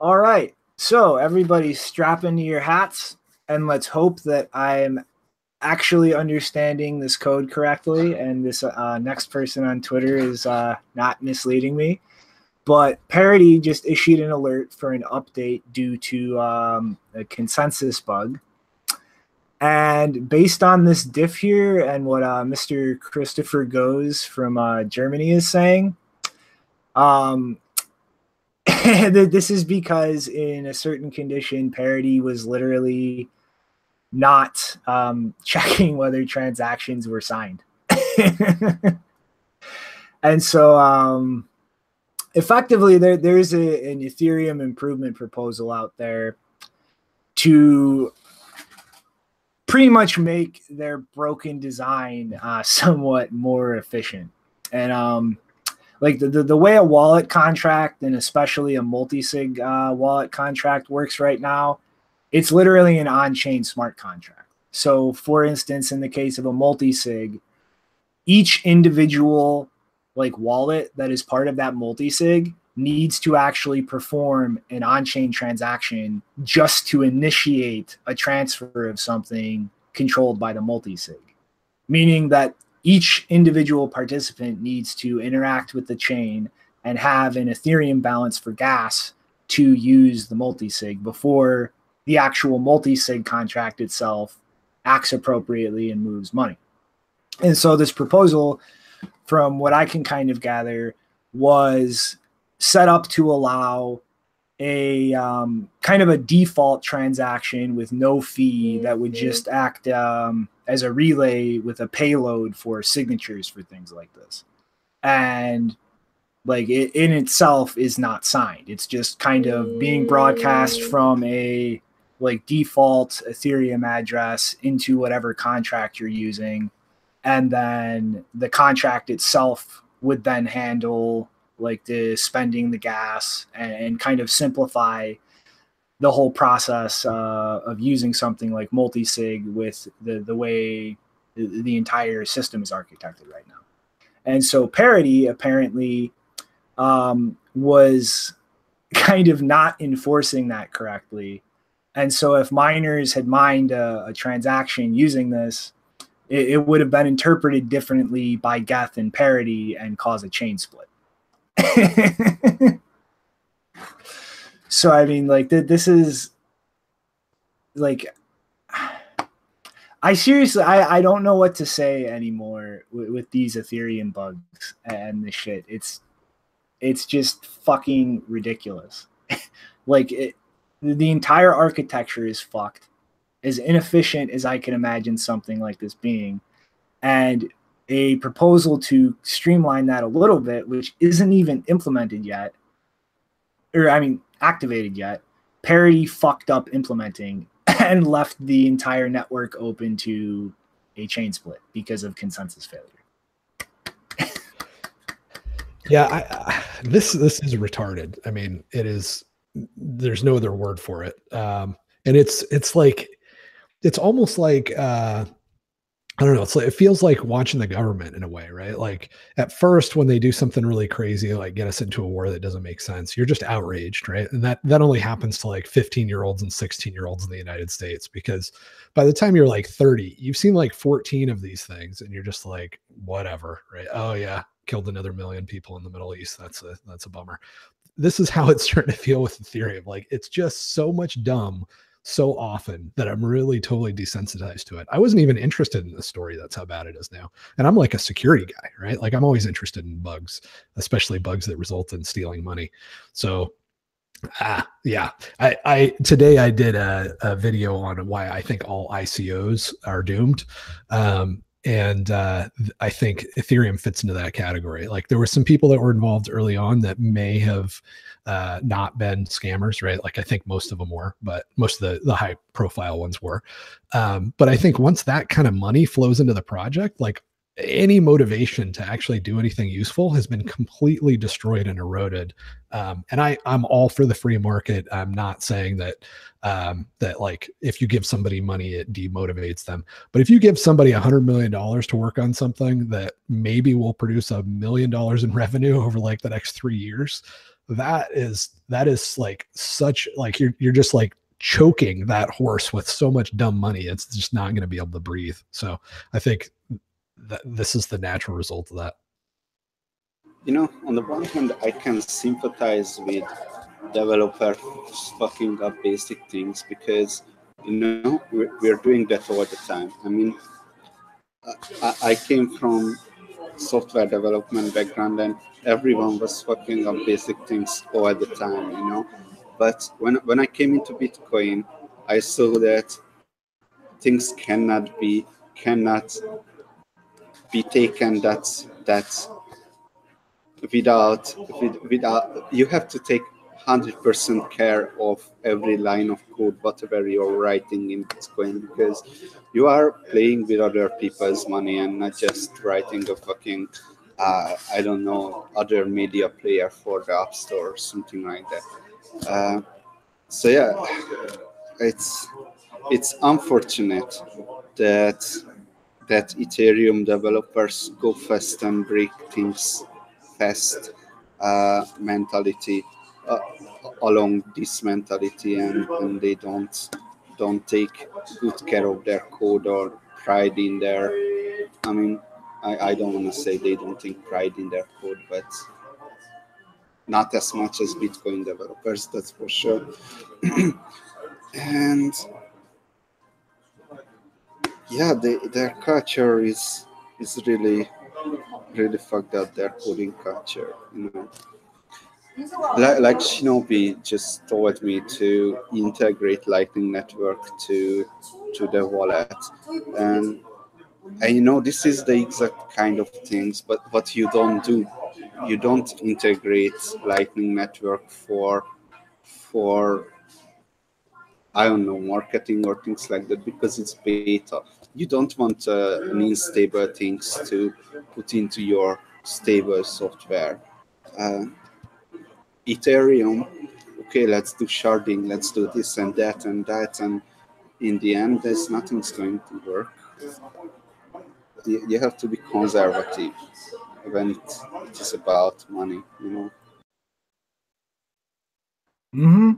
Speaker 1: All right. So, everybody strap into your hats and let's hope that I'm actually understanding this code correctly and this uh, next person on Twitter is uh, not misleading me. But Parity just issued an alert for an update due to um, a consensus bug. And based on this diff here and what uh, Mr. Christopher Goes from uh, Germany is saying, um, this is because in a certain condition, Parity was literally not um, checking whether transactions were signed. and so um, effectively there, there's a, an Ethereum improvement proposal out there to pretty much make their broken design uh, somewhat more efficient. And um, like the, the, the, way a wallet contract and especially a multi-sig uh, wallet contract works right now, it's literally an on-chain smart contract. So for instance, in the case of a multi-sig, each individual like wallet that is part of that multi-sig needs to actually perform an on-chain transaction just to initiate a transfer of something controlled by the multi-sig meaning that each individual participant needs to interact with the chain and have an ethereum balance for gas to use the multi-sig before the actual multi-sig contract itself acts appropriately and moves money. And so this proposal from what i can kind of gather was set up to allow a um, kind of a default transaction with no fee that would mm-hmm. just act um, as a relay with a payload for signatures for things like this. And like it in itself is not signed. It's just kind of being broadcast mm. from a like default Ethereum address into whatever contract you're using. And then the contract itself would then handle like the spending the gas and, kind of simplify the whole process uh, of using something like multi-sig with the, the way the, the entire system is architected right now. And so Parity apparently um, was kind of not enforcing that correctly. And so if miners had mined a, a transaction using this, it, it, would have been interpreted differently by Geth and Parity and cause a chain split. so I mean, like th- this is like I seriously I, I don't know what to say anymore with, with these Ethereum bugs and this shit. It's it's just fucking ridiculous. like it, the entire architecture is fucked. As inefficient as I can imagine something like this being, and a proposal to streamline that a little bit, which isn't even implemented yet, or I mean, activated yet. Parity fucked up implementing and left the entire network open to a chain split because of consensus failure.
Speaker 2: yeah, I, I, this this is retarded. I mean, it is. There's no other word for it. Um, and it's it's like it's almost like uh, I don't know. It's like, it feels like watching the government in a way, right? Like at first, when they do something really crazy, like get us into a war that doesn't make sense, you're just outraged, right? And that that only happens to like 15 year olds and 16 year olds in the United States because by the time you're like 30, you've seen like 14 of these things, and you're just like, whatever, right? Oh yeah, killed another million people in the Middle East. That's a that's a bummer. This is how it's starting to feel with Ethereum. Like it's just so much dumb so often that I'm really totally desensitized to it. I wasn't even interested in the story. That's how bad it is now. And I'm like a security guy, right? Like I'm always interested in bugs, especially bugs that result in stealing money. So ah yeah i i today i did a, a video on why i think all icos are doomed um and uh, I think Ethereum fits into that category. Like there were some people that were involved early on that may have uh, not been scammers, right? Like I think most of them were, but most of the the high profile ones were. Um, but I think once that kind of money flows into the project, like any motivation to actually do anything useful has been completely destroyed and eroded. Um, and I, I'm all for the free market. I'm not saying that um, that like if you give somebody money, it demotivates them. But if you give somebody a hundred million dollars to work on something that maybe will produce a million dollars in revenue over like the next three years, that is that is like such like you're you're just like choking that horse with so much dumb money. It's just not going to be able to breathe. So I think that this is the natural result of that.
Speaker 4: You know, on the one hand, I can sympathize with developers fucking up basic things because you know we're, we're doing that all the time. I mean, I, I came from software development background and everyone was fucking up basic things all the time, you know. But when when I came into Bitcoin, I saw that things cannot be cannot be taken that that without without you have to take 100% care of every line of code whatever you're writing in bitcoin because you are playing with other people's money and not just writing a fucking uh, i don't know other media player for the app store or something like that. Uh, so yeah it's it's unfortunate that that ethereum developers go fast and break things fast uh, mentality uh, along this mentality and, and they don't don't take good care of their code or pride in their i mean i, I don't want to say they don't take pride in their code but not as much as bitcoin developers that's for sure. And yeah they, their culture is is really really fucked up their coding culture you know like, like shinobi just told me to integrate lightning network to to the wallet. And you know this is the exact kind of things but what you don't do you don't integrate lightning network for for i don't know marketing or things like that because it's beta you don't want uh, an unstable things to put into your stable software. Uh, ethereum okay let's do sharding let's do this and that and that and in the end there's nothing's going to work you have to be conservative when it, it is about money, you know.
Speaker 1: Hmm.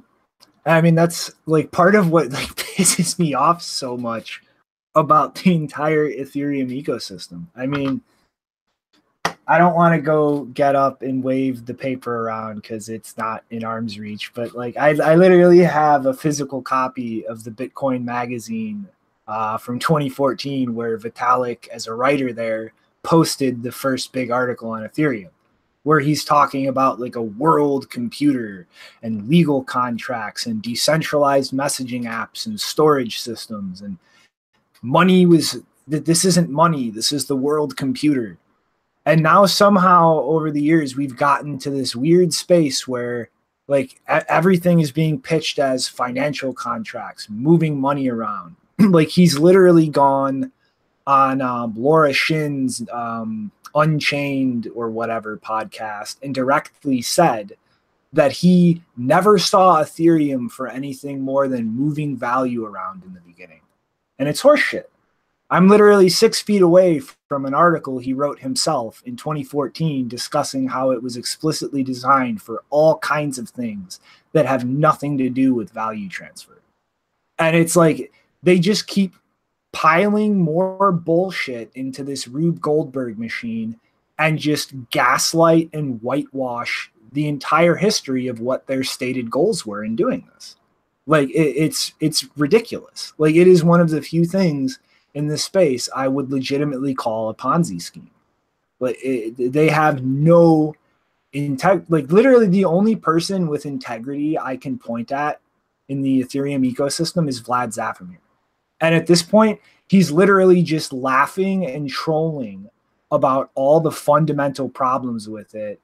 Speaker 1: I mean, that's like part of what like pisses me off so much about the entire Ethereum ecosystem. I mean, I don't want to go get up and wave the paper around because it's not in arm's reach, but like I, I literally have a physical copy of the Bitcoin magazine uh, from 2014 where Vitalik, as a writer there, posted the first big article on Ethereum where he's talking about like a world computer and legal contracts and decentralized messaging apps and storage systems and money was that this isn't money this is the world computer and now somehow over the years we've gotten to this weird space where like everything is being pitched as financial contracts moving money around like he's literally gone on um, Laura Shin's um, Unchained or whatever podcast and directly said that he never saw Ethereum for anything more than moving value around in the beginning. And it's horseshit. I'm literally six feet away from an article he wrote himself in 2014 discussing how it was explicitly designed for all kinds of things that have nothing to do with value transfer. And it's like they just keep piling more bullshit into this Rube Goldberg machine and just gaslight and whitewash the entire history of what their stated goals were in doing this. Like it, it's it's ridiculous. Like it is one of the few things in this space I would legitimately call a Ponzi scheme. But it, they have no integ like literally the only person with integrity I can point at in the Ethereum ecosystem is Vlad Zamfir. And at this point, he's literally just laughing and trolling about all the fundamental problems with it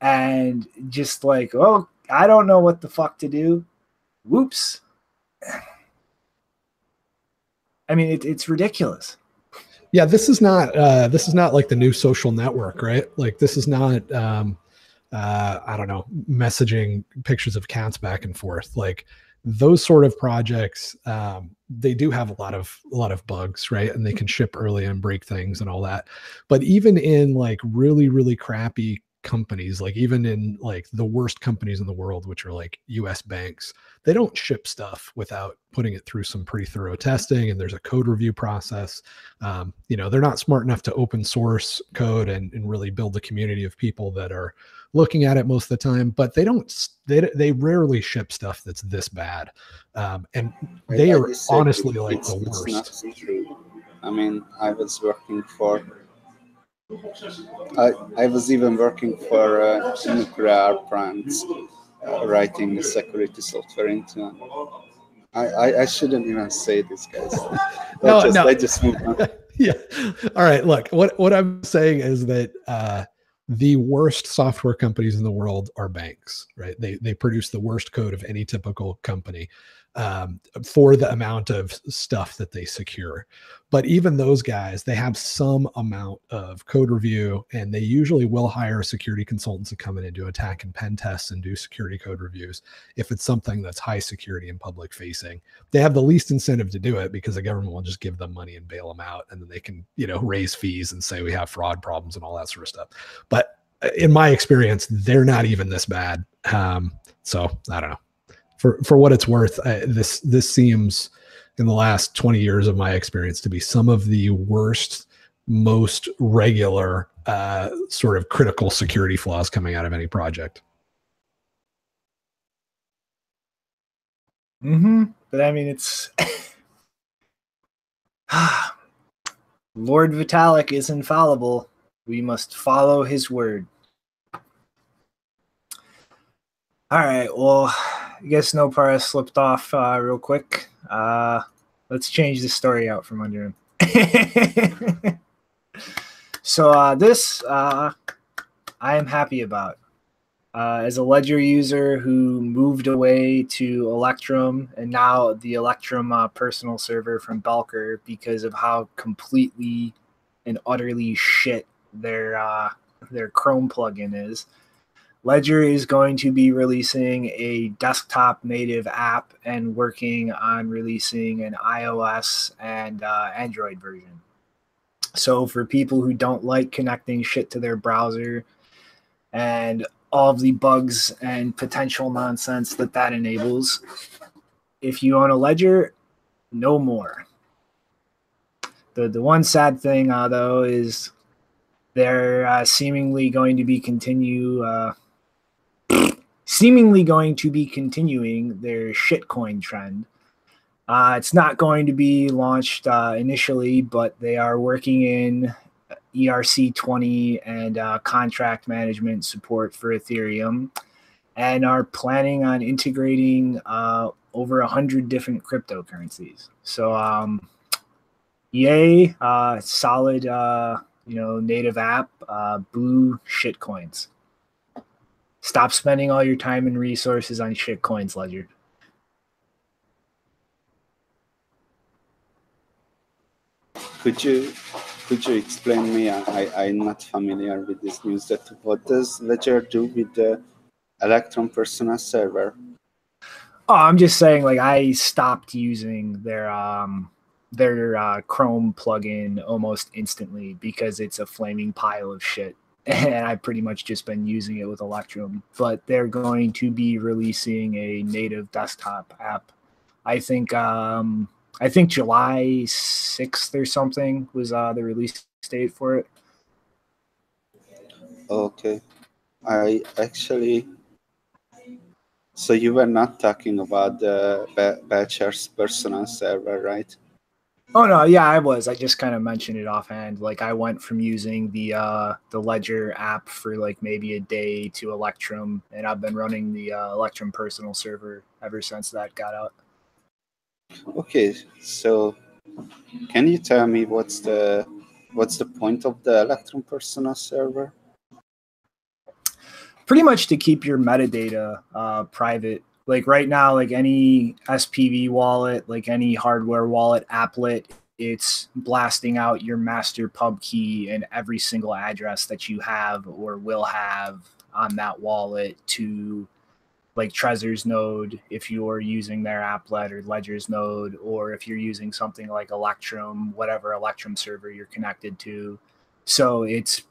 Speaker 1: and just like, oh, I don't know what the fuck to do. Whoops. I mean, it, it's ridiculous.
Speaker 2: Yeah, this is not uh, this is not like the new social network, right? Like this is not um, uh, I don't know messaging pictures of cats back and forth. Like those sort of projects um, they do have a lot of a lot of bugs right and they can ship early and break things and all that but even in like really really crappy companies like even in like the worst companies in the world which are like us banks they don't ship stuff without putting it through some pretty thorough testing and there's a code review process. Um, you know they're not smart enough to open source code and, and really build a community of people that are looking at it most of the time but they don't they, they rarely ship stuff that's this bad. Um, and they are honestly like the worst.
Speaker 4: i mean i was working for I, I was even working for uh, nuclear plants, uh, writing the security software into. I, I, I shouldn't even say this, guys.
Speaker 2: no,
Speaker 4: just,
Speaker 2: no.
Speaker 4: I just move on.
Speaker 2: yeah. All right. Look, what what I'm saying is that uh, the worst software companies in the world are banks, right? They they produce the worst code of any typical company um, for the amount of stuff that they secure. But even those guys, they have some amount of code review, and they usually will hire security consultants to come in and do attack and pen tests and do security code reviews if it's something that's high security and public facing. They have the least incentive to do it because the government will just give them money and bail them out, and then they can, you know, raise fees and say we have fraud problems and all that sort of stuff. But uh, in my experience, they're not even this bad. Um, so I don't know for for what it's worth, I, this this seems in the last 20 years of my experience to be some of the worst, most regular uh, sort of critical security flaws coming out of any project.
Speaker 1: Mm-hmm. But I mean, it's Lord Vitalik is infallible. We must follow his word. All right. Well, I guess no Nopara slipped off uh, real quick. Uh, let's change the story out from under him. so uh, this uh, I am happy about. Uh, as a Ledger user who moved away to Electrum and now the Electrum uh, personal server from Belcher because of how completely and utterly shit their their Chrome plugin is. Ledger is going to be releasing a desktop native app and working on releasing an iOS and uh, Android version. So, for people who don't like connecting shit to their browser and all of the bugs and potential nonsense that that enables, if you own a Ledger, no more. The, the one sad thing, uh, though, is they're uh, seemingly going to be continue uh, seemingly going to be continuing their shitcoin trend. Uh, it's not going to be launched uh, initially, but they are working in ERC20 and uh, contract management support for Ethereum and are planning on integrating uh, over 100 different cryptocurrencies. So, um, yay, uh, solid, uh, you know, native app, boo shitcoins. Stop spending all your time and resources on shit coins, Ledger.
Speaker 4: Could you could you explain me? I, I'm not familiar with this news. That what does Ledger do with the Electrum Persona server?
Speaker 1: Oh, I'm just saying, like I stopped using their um their uh, Chrome plugin almost instantly because it's a flaming pile of shit and I've pretty much just been using it with Electrum. But they're going to be releasing a native desktop app. I think um, I think July sixth or something was uh, the release date for it.
Speaker 4: Okay, I actually. So you were not talking about the Belcher's personal server, right?
Speaker 1: Oh no, yeah, I was. I just kind of mentioned it offhand. Like I went from using the uh the Ledger app for like maybe a day to Electrum, and I've been running the uh, Electrum personal server ever since that got out.
Speaker 4: Okay, so can you tell me what's the what's the point of the Electrum personal server?
Speaker 1: Pretty much to keep your metadata uh, private like right now like any spv wallet like any hardware wallet applet it's blasting out your master pub key and every single address that you have or will have on that wallet to like Trezor's node if you're using their applet or Ledger's node, or if you're using something like Electrum, whatever Electrum server you're connected to. So it's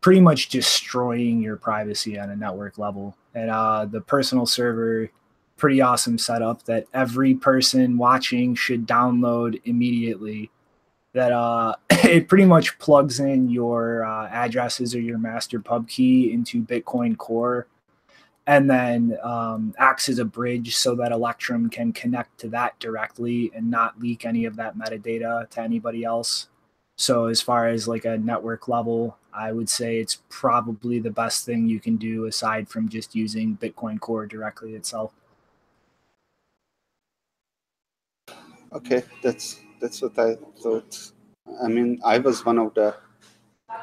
Speaker 1: pretty much destroying your privacy on a network level. And uh, the personal server, pretty awesome setup that every person watching should download immediately. That uh, it pretty much plugs in your uh, addresses or your master pub key into Bitcoin Core, and then um, acts as a bridge so that Electrum can connect to that directly and not leak any of that metadata to anybody else So as far as like a network level, I would say it's probably the best thing you can do aside from just using Bitcoin Core directly itself.
Speaker 4: Okay, that's that's what I thought. I mean, I was one of the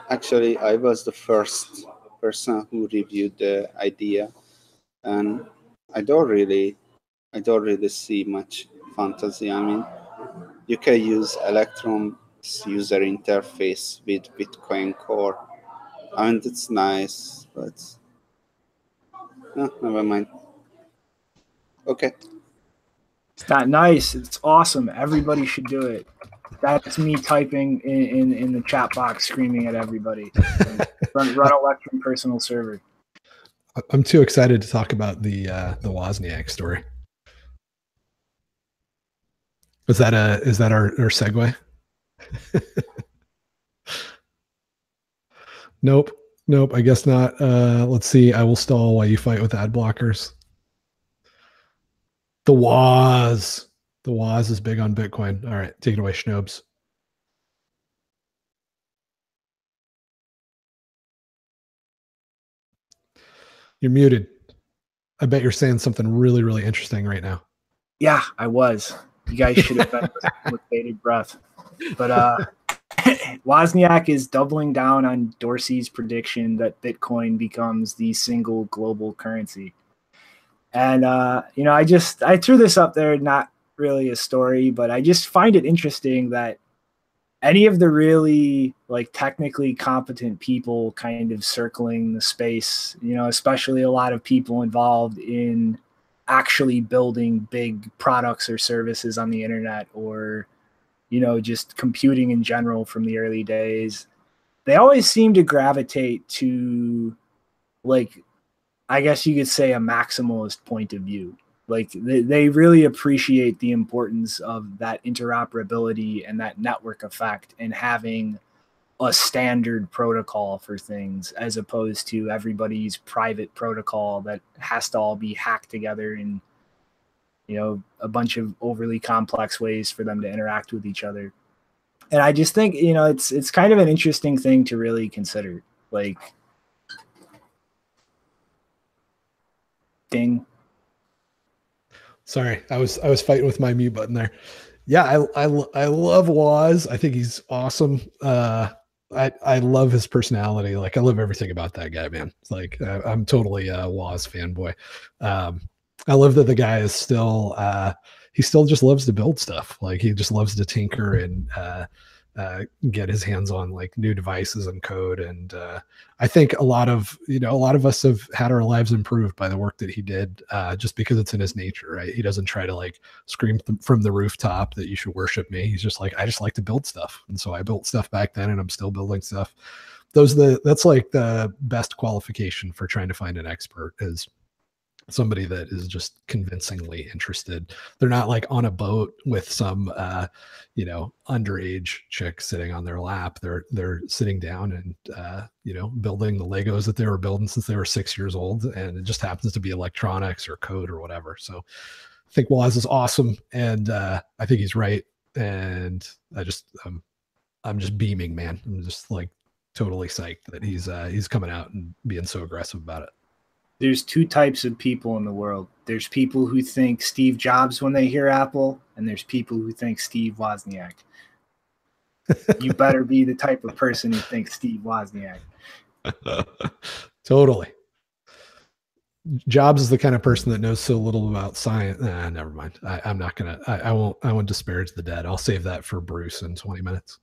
Speaker 4: actually I was the first person who reviewed the idea, and I don't really I don't really see much fantasy. I mean, you can use Electrum user interface with Bitcoin Core. I mean, it's nice, but no, never mind. Okay.
Speaker 1: It's not nice. It's awesome. Everybody should do it. That's me typing in, in, in the chat box, screaming at everybody. run, run Electrum personal server.
Speaker 2: I'm too excited to talk about the uh, the Wozniak story. Is that a is that our, our segue? nope. Nope. I guess not. Uh, let's see. I will stall while you fight with ad blockers. The Woz. The Woz is big on Bitcoin. All right. Take it away, Schnobes. You're muted. I bet you're saying something really, really interesting right now.
Speaker 1: Yeah, I was. You guys should have been with bated breath. But uh, Wozniak is doubling down on Dorsey's prediction that Bitcoin becomes the single global currency. And uh, you know, I just I threw this up there, not really a story, but I just find it interesting that any of the really like technically competent people kind of circling the space, you know, especially a lot of people involved in actually building big products or services on the internet or you know, just computing in general from the early days, they always seem to gravitate to like I guess you could say a maximalist point of view. Like they, they really appreciate the importance of that interoperability and that network effect and having a standard protocol for things as opposed to everybody's private protocol that has to all be hacked together and you know, a bunch of overly complex ways for them to interact with each other. And I just think, you know, it's it's kind of an interesting thing to really consider. Like ding.
Speaker 2: Sorry, I was I was fighting with my mute button there. Yeah, I I, I love Woz. I think he's awesome. Uh I I love his personality. Like I love everything about that guy, man. It's like I, am totally a Woz fanboy. Um I love that the guy is still uh, he still just loves to build stuff. Like he just loves to tinker and uh, uh, get his hands on like new devices and code. And uh, I think a lot of you know a lot of us have had our lives improved by the work that he did, uh, just because it's in his nature, right? He doesn't try to like scream th- from the rooftop that you should worship me. He's just like I just like to build stuff, and so I built stuff back then, and I'm still building stuff. Those the that's like the best qualification for trying to find an expert is somebody that is just convincingly interested. They're not like on a boat with some uh, you know, underage chick sitting on their lap. They're they're sitting down and uh, you know, building the Legos that they were building since they were six years old. And it just happens to be electronics or code or whatever. So I think Woz is awesome and uh I think he's right. And I just um I'm just beaming, man. I'm just like totally psyched that he's uh he's coming out and being so aggressive about it
Speaker 1: there's two types of people in the world. There's people who think Steve Jobs when they hear Apple, and there's people who think Steve Wozniak. you better be the type of person who thinks Steve Wozniak.
Speaker 2: totally. Jobs is the kind of person that knows so little about science. Nah, never mind. I, am not gonna. I, I, won't. I won't disparage the dead. I'll save that for Bruce in 20 minutes.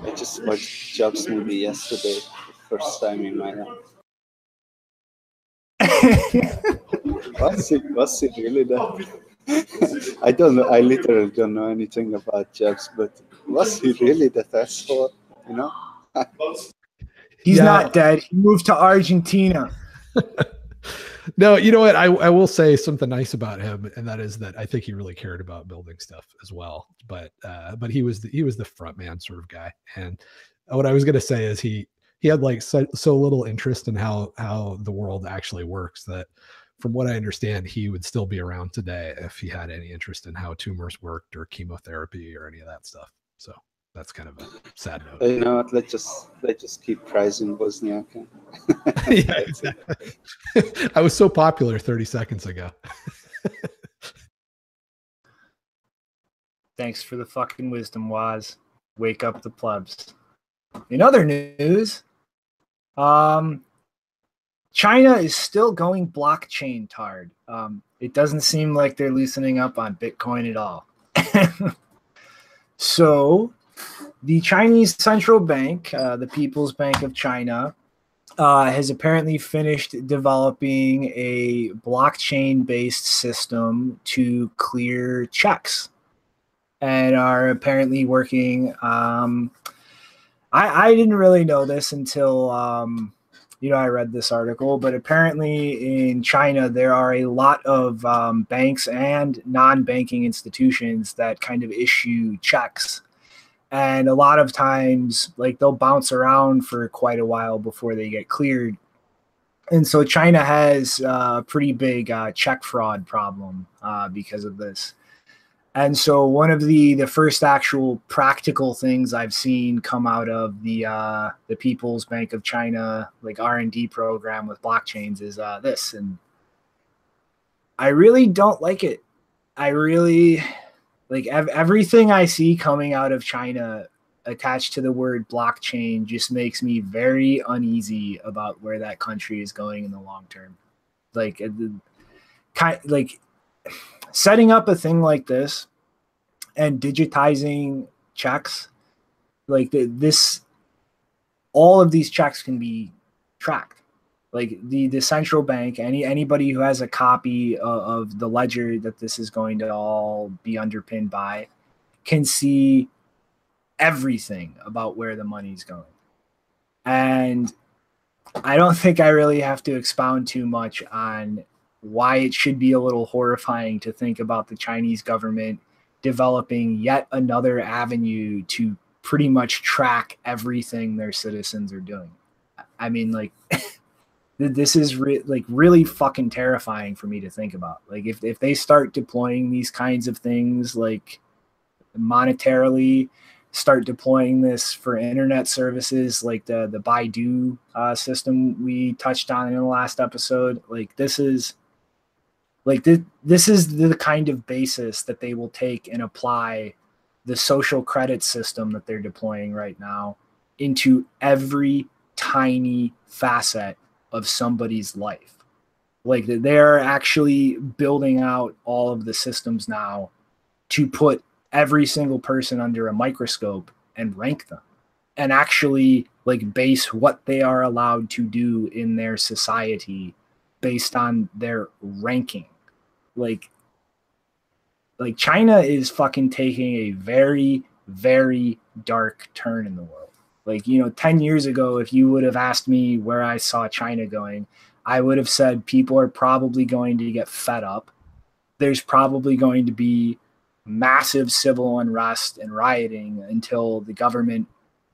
Speaker 4: I just watched Jobs movie yesterday, first time in my life was it was it really that? I don't know. I literally don't know anything about Jobs, but was he really the that asshole? You know.
Speaker 1: He's yeah. not dead. He moved to Argentina.
Speaker 2: no, you know what? I, I will say something nice about him, and that is that I think he really cared about building stuff as well. But uh, but he was the, he was the front man sort of guy. And what I was gonna say is he he had like so, so little interest in how how the world actually works that from what I understand, he would still be around today if he had any interest in how tumors worked or chemotherapy or any of that stuff. So that's kind of a sad note.
Speaker 4: You know what? Let's just let's just keep praising Wozniak.
Speaker 2: yeah, exactly. I was so popular 30 seconds ago.
Speaker 1: Thanks for the fucking wisdom, Waz. Wake up the plebs. In other news, um, China is still going blockchain tard. Um, it doesn't seem like they're loosening up on Bitcoin at all. so, the Chinese central bank, uh, the People's Bank of China, uh, has apparently finished developing a blockchain based system to clear checks and are apparently working. Um, I, I didn't really know this until um, you know I read this article, but apparently in China there are a lot of um, banks and non-banking institutions that kind of issue checks, and a lot of times like they'll bounce around for quite a while before they get cleared. And so China has a pretty big uh, check fraud problem uh, because of this. And so one of the the first actual practical things I've seen come out of the uh, the People's Bank of China like R and D program with blockchains is uh, this, and I really don't like it. I really like ev- everything I see coming out of China attached to the word blockchain just makes me very uneasy about where that country is going in the long term. Like, kind like setting up a thing like this and digitizing checks like the, this all of these checks can be tracked. Like the the central bank any anybody who has a copy of, of the ledger that this is going to all be underpinned by can see everything about where the money's going. And i don't think i really have to expound too much on why it should be a little horrifying to think about the Chinese government developing yet another avenue to pretty much track everything their citizens are doing. I mean, like, this is re- like really fucking terrifying for me to think about. Like, if if they start deploying these kinds of things, like monetarily, start deploying this for internet services, like the the Baidu uh, system we touched on in the last episode, like this is like this, this is the kind of basis that they will take and apply the social credit system that they're deploying right now into every tiny facet of somebody's life. Like they're actually building out all of the systems now to put every single person under a microscope and rank them and actually like base what they are allowed to do in their society based on their ranking like like China is fucking taking a very very dark turn in the world. Like, you know, 10 years ago if you would have asked me where I saw China going, I would have said people are probably going to get fed up. There's probably going to be massive civil unrest and rioting until the government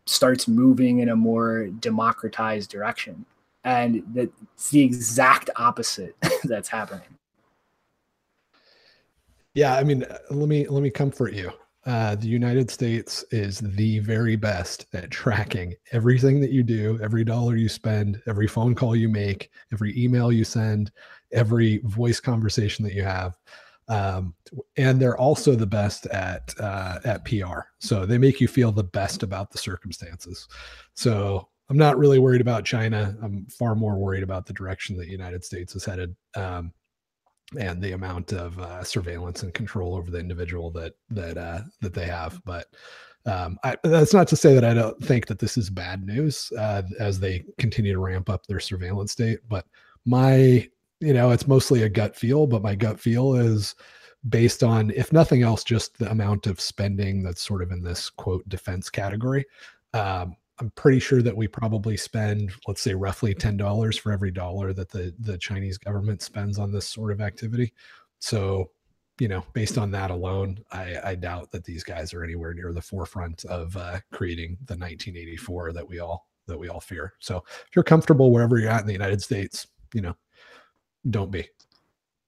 Speaker 1: starts moving in a more democratized direction. And that's the exact opposite that's happening.
Speaker 2: Yeah, I mean, uh, let me let me comfort you. Uh, the United States is the very best at tracking everything that you do, every dollar you spend, every phone call you make, every email you send, every voice conversation that you have. Um, and they're also the best at uh, at PR. So they make you feel the best about the circumstances. So I'm not really worried about China. I'm far more worried about the direction that the United States is headed. Um, and the amount of uh, surveillance and control over the individual that that uh, that they have. But um, I, that's not to say that I don't think that this is bad news uh, as they continue to ramp up their surveillance state. But my, you know, it's mostly a gut feel. But my gut feel is based on, if nothing else, just the amount of spending that's sort of in this quote defense category. Um, I'm pretty sure that we probably spend, let's say, roughly ten dollars for every dollar that the the Chinese government spends on this sort of activity. So, you know, based on that alone, I, I doubt that these guys are anywhere near the forefront of uh, creating the 1984 that we all that we all fear. So, if you're comfortable wherever you're at in the United States, you know, don't be.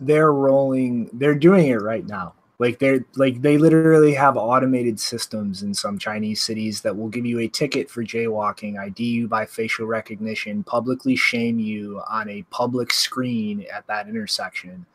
Speaker 1: They're rolling. They're doing it right now. Like they're like they literally have automated systems in some Chinese cities that will give you a ticket for jaywalking, ID you by facial recognition, publicly shame you on a public screen at that intersection.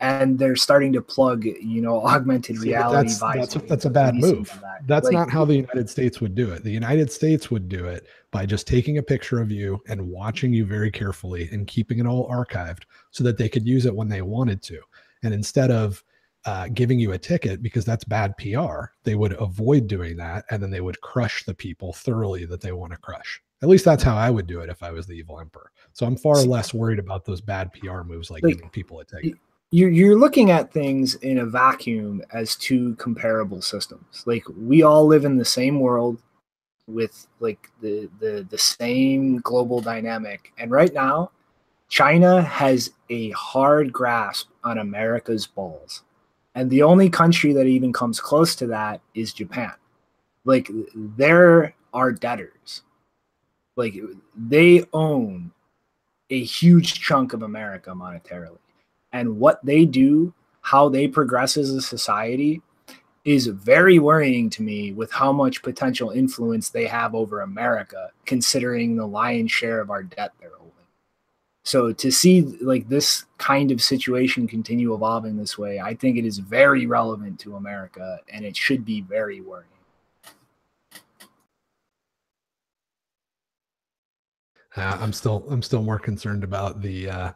Speaker 1: And they're starting to plug, you know, augmented
Speaker 2: See,
Speaker 1: reality.
Speaker 2: that's, that's,
Speaker 1: visors
Speaker 2: that's a bad move.
Speaker 1: that.
Speaker 2: That's
Speaker 1: Like,
Speaker 2: not how the United States would do it. The United States would do it by just taking a picture of you and watching you very carefully and keeping it all archived so that they could use it when they wanted to. And instead of uh, giving you a ticket because that's bad PR, they would avoid doing that and then they would crush the people thoroughly that they want to crush. At least that's how I would do it if I was the evil emperor. So I'm far less worried about those bad PR moves like,
Speaker 1: Like,
Speaker 2: giving people a ticket.
Speaker 1: you're, you're looking at things in a vacuum as two comparable systems like we all live in the same world with like the the the same global dynamic and right now china has a hard grasp on america's balls and the only country that even comes close to that is japan like there are debtors like they own a huge chunk of america monetarily and what they do, how they progress as a society, is very worrying to me with how much potential influence they have over America, considering the lion's share of our debt they're. So to see like this kind of situation continue evolving this way, I think it is very relevant to America and it should be very worrying.
Speaker 2: Uh, I'm still I'm still more concerned about the uh,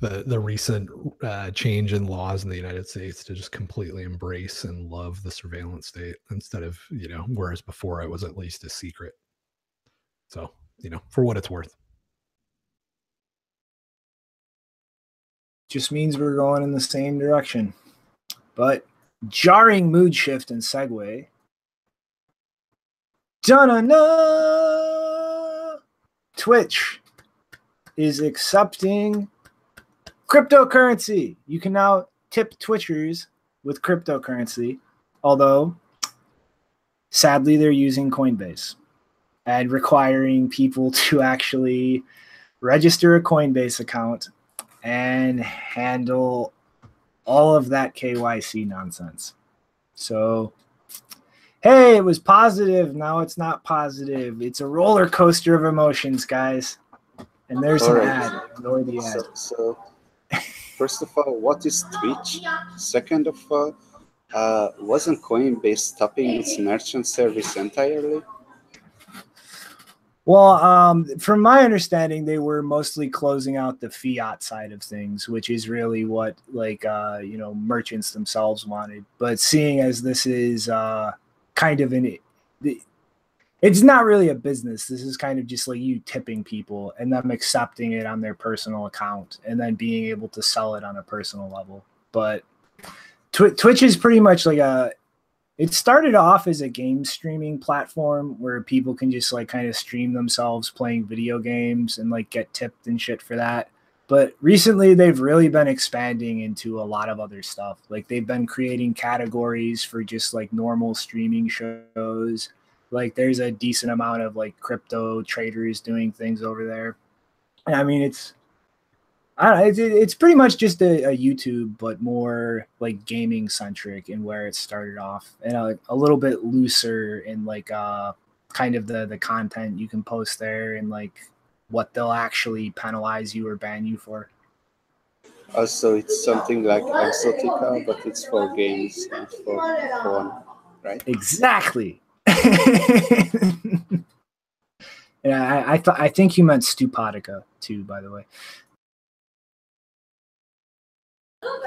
Speaker 2: the the recent uh, change in laws in the United States to just completely embrace and love the surveillance state instead of you know whereas before it was at least a secret. So you know for what it's worth.
Speaker 1: Just means we're going in the same direction. But jarring mood shift and segue. Da-na-na! Twitch is accepting cryptocurrency. You can now tip Twitchers with cryptocurrency, although sadly they're using Coinbase and requiring people to actually register a Coinbase account and handle all of that KYC nonsense. So, hey, it was positive. Now it's not positive. It's a roller coaster of emotions, guys. And there's an
Speaker 4: Alright.
Speaker 1: ad. Ignore the ad.
Speaker 4: So, so first of all, what is Twitch? Second of all, uh, wasn't Coinbase stopping its merchant service entirely?
Speaker 1: Well, um, from my understanding, they were mostly closing out the fiat side of things, which is really what like uh, you know merchants themselves wanted. But seeing as this is uh, kind of an, it's not really a business. This is kind of just like you tipping people and them accepting it on their personal account and then being able to sell it on a personal level. But Twitch is pretty much like a it started off as a game streaming platform where people can just like kind of stream themselves playing video games and like get tipped and shit for that. But recently they've really been expanding into a lot of other stuff. Like they've been creating categories for just like normal streaming shows. Like there's a decent amount of like crypto traders doing things over there. And I mean it's I don't know, it's, it's pretty much just a, a YouTube, but more like gaming centric and where it started off, and a, a little bit looser in like uh kind of the the content you can post there and like what they'll actually penalize you or ban you for.
Speaker 4: Also, it's something like Exotica, but it's for games and for fun, right?
Speaker 1: Exactly. yeah, I I, th- I think you meant Stupotica too, by the way.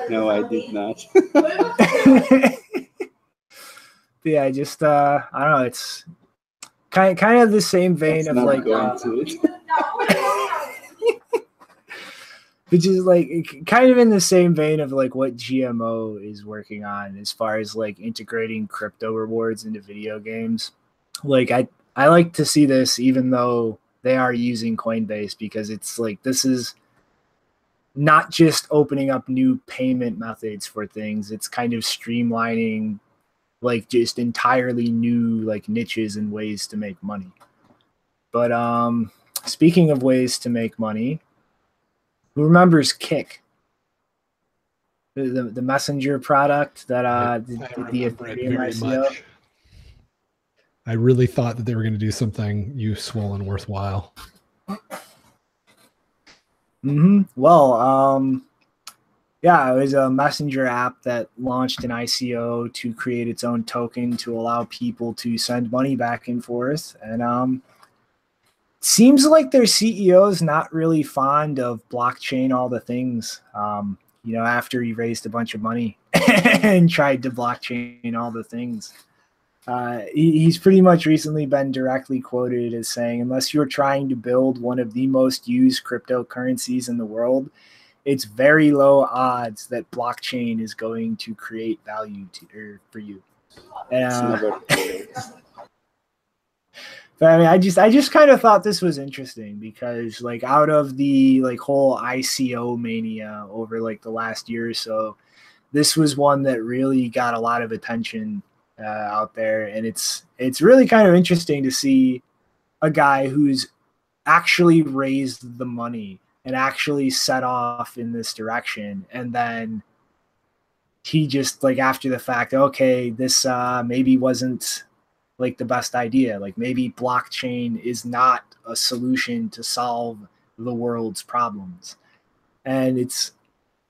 Speaker 4: No, I did not.
Speaker 1: yeah, I just uh I don't know, it's kind kind of the same vein
Speaker 4: Let's
Speaker 1: of like uh, which is like kind of in the same vein of like what GMO is working on as far as like integrating crypto rewards into video games. Like I I like to see this even though they are using Coinbase because it's like this is not just opening up new payment methods for things, it's kind of streamlining like just entirely new like niches and ways to make money. But um speaking of ways to make money, who remembers Kik? the, the messenger product that uh the, the Ethereum ICO. Much.
Speaker 2: I really thought that they were going to do something useful and worthwhile.
Speaker 1: Hmm. Well, um, yeah, it was a messenger app that launched an ICO to create its own token to allow people to send money back and forth. And um, seems like their CEO is not really fond of blockchain, all the things. Um, you know, after he raised a bunch of money and tried to blockchain all the things. Uh, he, he's pretty much recently been directly quoted as saying, unless you're trying to build one of the most used cryptocurrencies in the world, it's very low odds that blockchain is going to create value to, er, for you. Uh, but I mean, I just I just kind of thought this was interesting because like out of the like whole ICO mania over like the last year or so, this was one that really got a lot of attention uh, out there, and it's it's really kind of interesting to see a guy who's actually raised the money and actually set off in this direction, and then he just like after the fact, okay, this uh, maybe wasn't like the best idea. Like maybe blockchain is not a solution to solve the world's problems, and it's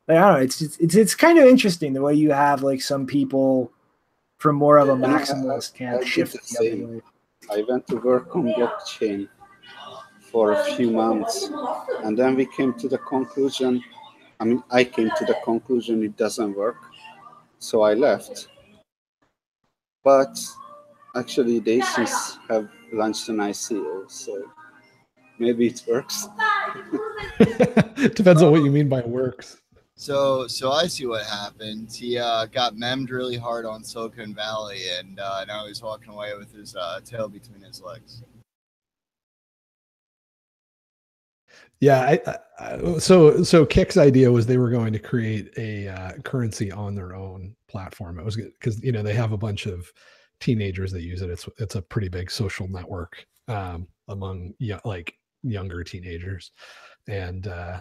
Speaker 1: like I don't know. It's it's it's, it's kind of interesting the way you have like some people from more of a maximalist camp I shift the other.
Speaker 4: I went to work on blockchain for a few months, and then we came to the conclusion. I mean, I came to the conclusion it doesn't work, so I left. But actually, they since have launched an ICO, so maybe it works.
Speaker 2: Depends on what you mean by works.
Speaker 3: So, so I see what happened. He uh, got memmed really hard on Silicon Valley, and uh, now he's walking away with his uh, tail between his legs.
Speaker 2: Yeah, I, I, so so Kik's idea was they were going to create a uh, currency on their own platform. It was because you know they have a bunch of teenagers that use it. It's it's a pretty big social network um, among like younger teenagers, and uh,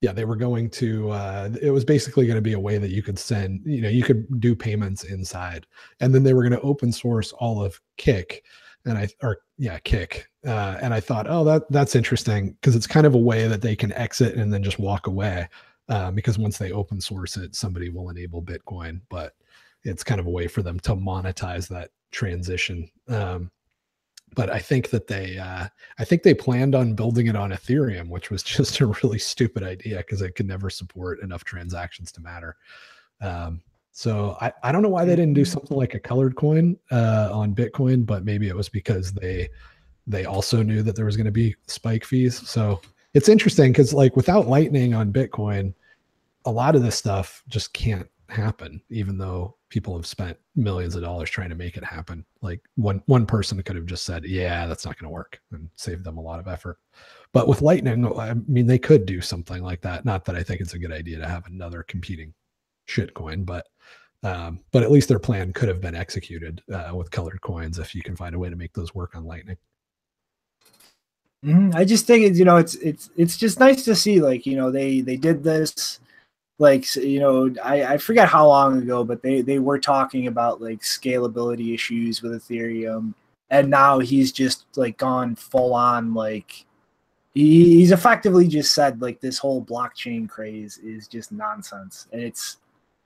Speaker 2: yeah they were going to uh, it was basically going to be a way that you could send you know you could do payments inside and then they were going to open source all of Kik and i or yeah Kik uh, and i thought oh that that's interesting because it's kind of a way that they can exit and then just walk away uh, because once they open source it somebody will enable bitcoin but it's kind of a way for them to monetize that transition um, but I think that they uh, I think they planned on building it on Ethereum, which was just a really stupid idea because it could never support enough transactions to matter. Um, so I, I don't know why they didn't do something like a colored coin uh, on Bitcoin, but maybe it was because they they also knew that there was going to be spike fees. So it's interesting because like without Lightning on Bitcoin, a lot of this stuff just can't happen, even though people have spent millions of dollars trying to make it happen. Like one one person could have just said, "Yeah, that's not going to work," and saved them a lot of effort. But with Lightning, I mean, they could do something like that. Not that I think it's a good idea to have another competing shitcoin, but um, but at least their plan could have been executed uh, with colored coins if you can find a way to make those work on Lightning.
Speaker 1: Mm-hmm. I just think it's you know it's it's it's just nice to see like you know they they did this like you know I, I forget how long ago but they they were talking about like scalability issues with ethereum and now he's just like gone full on like he, he's effectively just said like this whole blockchain craze is just nonsense and it's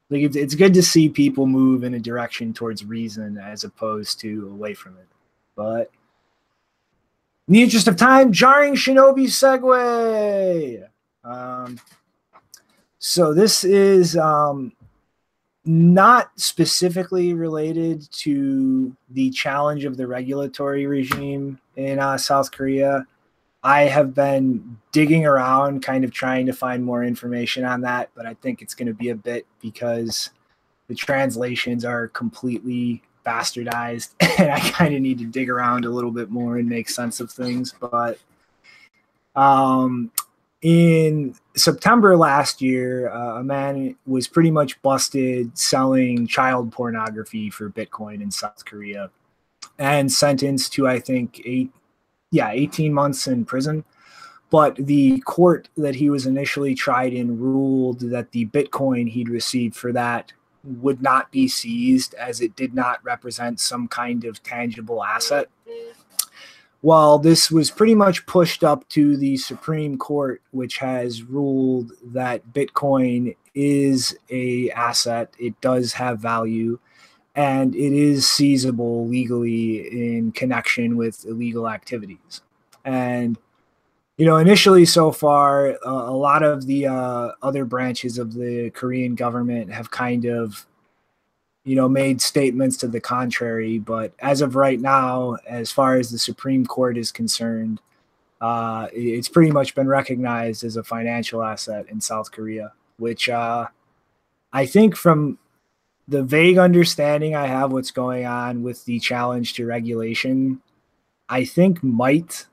Speaker 1: like it's, it's good to see people move in a direction towards reason as opposed to away from it but in the interest of time jarring shinobi segue! Um so this is um, not specifically related to the challenge of the regulatory regime in uh, South Korea. I have been digging around, kind of trying to find more information on that, but I think it's going to be a bit because the translations are completely bastardized, and I kind of need to dig around a little bit more and make sense of things. But um, in September last year, uh, a man was pretty much busted selling child pornography for Bitcoin in South Korea and sentenced to, I think, eight, yeah, 18 months in prison. but the court that he was initially tried in ruled that the Bitcoin he'd received for that would not be seized as it did not represent some kind of tangible asset. While this was pretty much pushed up to the Supreme Court, which has ruled that Bitcoin is a asset, it does have value, and it is seizable legally in connection with illegal activities. And you know, initially so far, uh, a lot of the uh, other branches of the Korean government have kind of, you know, made statements to the contrary. But as of right now, as far as the Supreme Court is concerned, uh, it's pretty much been recognized as a financial asset in South Korea, which uh, I think from the vague understanding I have what's going on with the challenge to regulation, I think might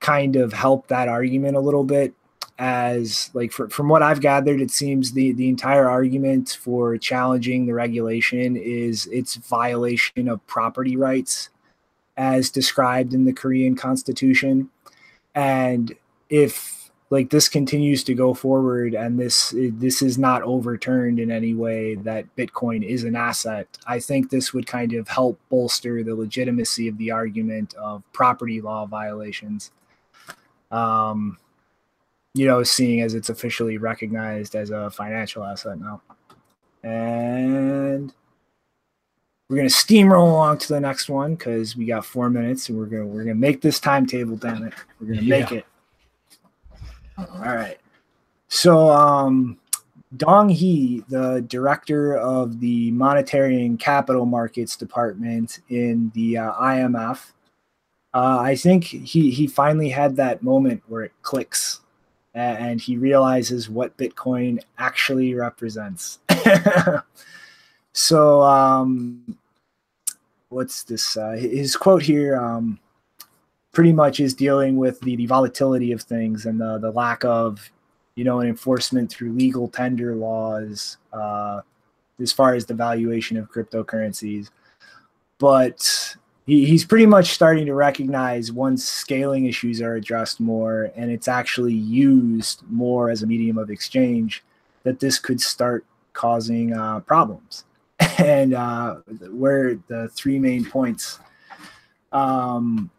Speaker 1: kind of help that argument a little bit as like for, from what i've gathered it seems the the entire argument for challenging the regulation is its violation of property rights as described in the korean constitution. And if like this continues to go forward and this this is not overturned in any way that bitcoin is an asset i think this would kind of help bolster the legitimacy of the argument of property law violations. Um, you know, seeing as it's officially recognized as a financial asset now. And we're gonna steamroll along to the next one because we got four minutes, and we're gonna we're gonna make this timetable. Damn it, we're gonna yeah. make it. All right. So, um, Dong He, the director of the Monetary and Capital Markets Department in the uh, IMF, uh, I think he he finally had that moment where it clicks, and he realizes what Bitcoin actually represents. so, um, what's this? Uh, his quote here um, pretty much is dealing with the, the volatility of things and the the lack of you know an enforcement through legal tender laws uh, as far as the valuation of cryptocurrencies, but he, he's pretty much starting to recognize once scaling issues are addressed more and it's actually used more as a medium of exchange that this could start causing uh, problems. And uh, where the three main points um,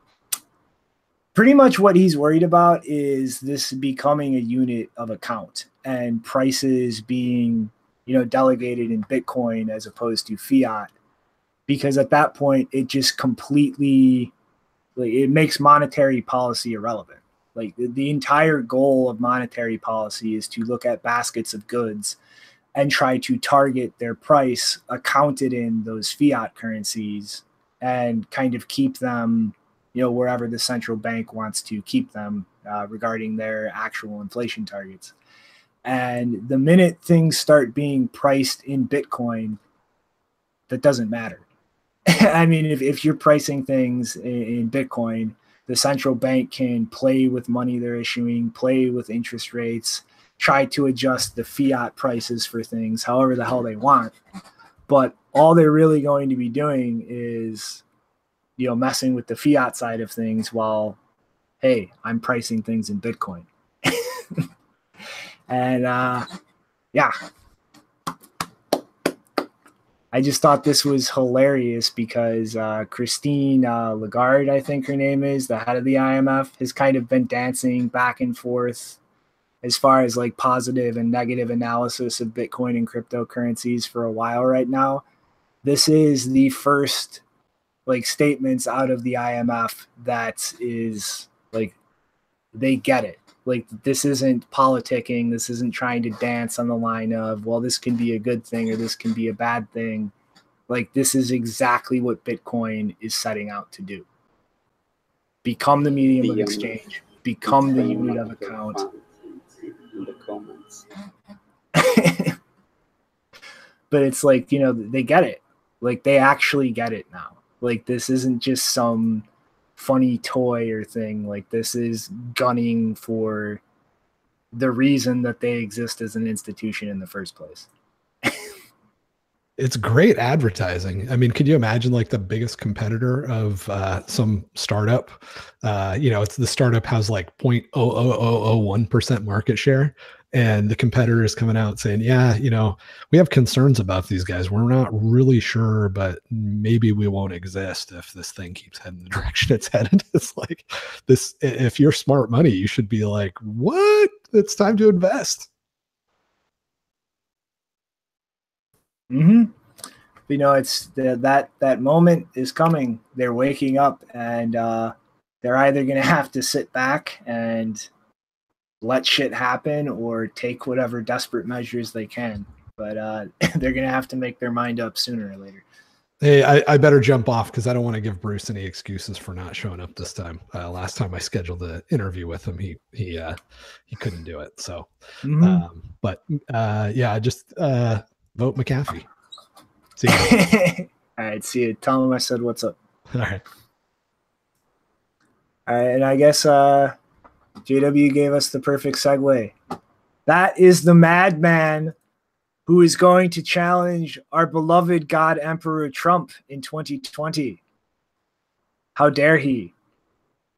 Speaker 1: pretty much what he's worried about is this becoming a unit of account and prices being you know delegated in bitcoin as opposed to fiat because at that point it just completely like it makes monetary policy irrelevant. Like the, the entire goal of monetary policy is to look at baskets of goods and try to target their price accounted in those fiat currencies and kind of keep them you know wherever the central bank wants to keep them uh, regarding their actual inflation targets. And the minute things start being priced in bitcoin that doesn't matter I mean, if, if you're pricing things in, in, Bitcoin, the central bank can play with money they're issuing, play with interest rates, try to adjust the fiat prices for things however the hell they want. But all they're really going to be doing is, you know, messing with the fiat side of things while, hey, I'm pricing things in Bitcoin. and uh, yeah, I just thought this was hilarious because uh, Christine uh, Lagarde, I think her name is, the head of the IMF, has kind of been dancing back and forth as far as like positive and negative analysis of Bitcoin and cryptocurrencies for a while right now. This is the first like statements out of the IMF that is like they get it. Like this isn't politicking. This isn't trying to dance on the line of, well, this can be a good thing or this can be a bad thing. Like this is exactly what Bitcoin is setting out to do. Become the medium of exchange. Become the unit of account. In the comments. but it's like, you know, they get it. Like they actually get it now. Like this isn't just some funny toy or thing. Like this is gunning for the reason that they exist as an institution in the first place.
Speaker 2: it's great advertising. I mean, could you imagine like the biggest competitor of uh, some startup? Uh, you know, it's the startup has like 0.00001% market share. And the competitor is coming out saying, yeah, you know, we have concerns about these guys. We're not really sure, but maybe we won't exist if this thing keeps heading the direction it's headed. It's like this if you're smart money, you should be like, what? It's time to invest.
Speaker 1: hmm You know, it's the, that that moment is coming. They're waking up, and uh, they're either going to have to sit back and let shit happen, or take whatever desperate measures they can. But uh, they're going to have to make their mind up sooner or later.
Speaker 2: Hey, I, I better jump off because I don't want to give Bruce any excuses for not showing up this time. Uh, last time I scheduled an interview with him, he he uh, he couldn't do it. So, mm-hmm. um, but uh, yeah, just uh, vote McAfee.
Speaker 1: See you. All right, see you. Tell him I said what's up.
Speaker 2: All right.
Speaker 1: All right, and I guess uh, JW gave us the perfect segue. That is the madman who is going to challenge our beloved God Emperor Trump in 2020. How dare he?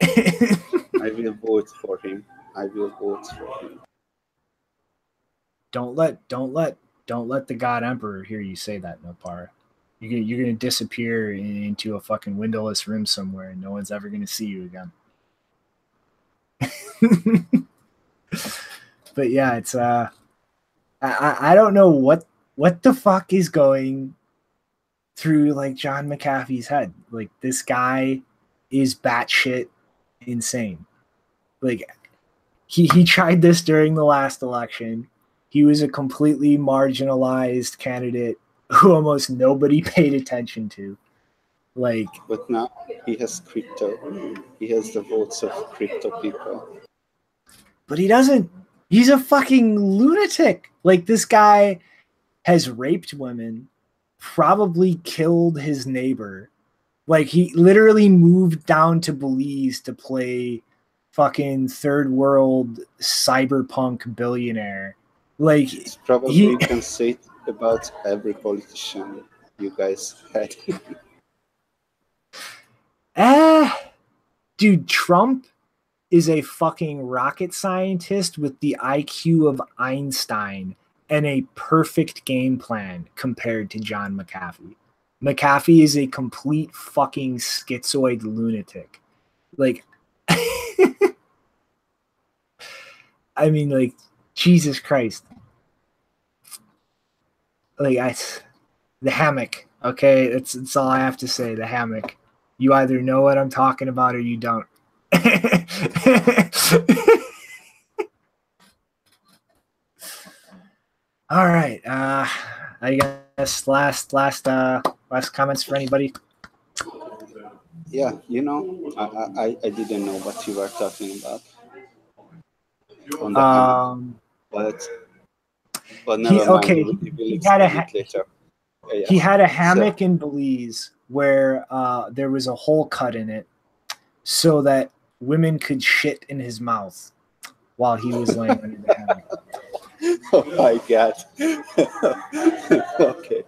Speaker 4: I will vote for him. I will vote for him.
Speaker 1: Don't let don't let don't let the God Emperor hear you say that, Nopar. You're gonna, you're gonna disappear into a fucking windowless room somewhere, and no one's ever gonna see you again. but yeah, it's uh, I I don't know what what the fuck is going through like John McAfee's head. Like this guy is batshit insane. Like he he tried this during the last election he was a completely marginalized candidate who almost nobody paid attention to. Like,
Speaker 4: but now he has crypto. He has the votes of crypto people.
Speaker 1: But he doesn't. He's a fucking lunatic. Like this guy has raped women, probably killed his neighbor. Like he literally moved down to Belize to play fucking third world cyberpunk billionaire like
Speaker 4: it's probably he, you can say it about every politician you guys had.
Speaker 1: ah, dude, Trump is a fucking rocket scientist with the IQ of Einstein and a perfect game plan compared to John McAfee. McAfee is a complete fucking schizoid lunatic. Like, I mean, like, Jesus Christ. Like I the hammock, okay? That's that's all I have to say. The hammock. You either know what I'm talking about or you don't. all right. Uh I guess last last uh last comments for anybody.
Speaker 4: Yeah, you know, I, I, I didn't know what you were talking about.
Speaker 1: um,
Speaker 4: but but never he,
Speaker 1: mind. Okay, he had a ha-. Yeah. He had a hammock so. in Belize where uh, there was a hole cut in it, so that women could shit in his mouth while he was laying under the hammock.
Speaker 4: Oh my god. okay.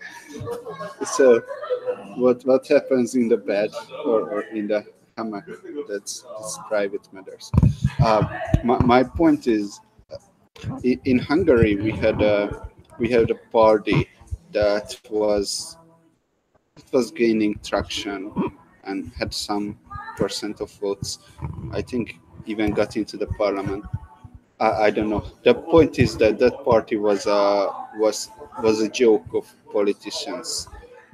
Speaker 4: So what what happens in the bed or, or in the hammock that's, that's private matters. Uh, my, my point is in Hungary, we had a we had a party that was it was gaining traction and had some percent of votes. I think even got into the parliament. I, I don't know. The point is that that party was a was was a joke of politicians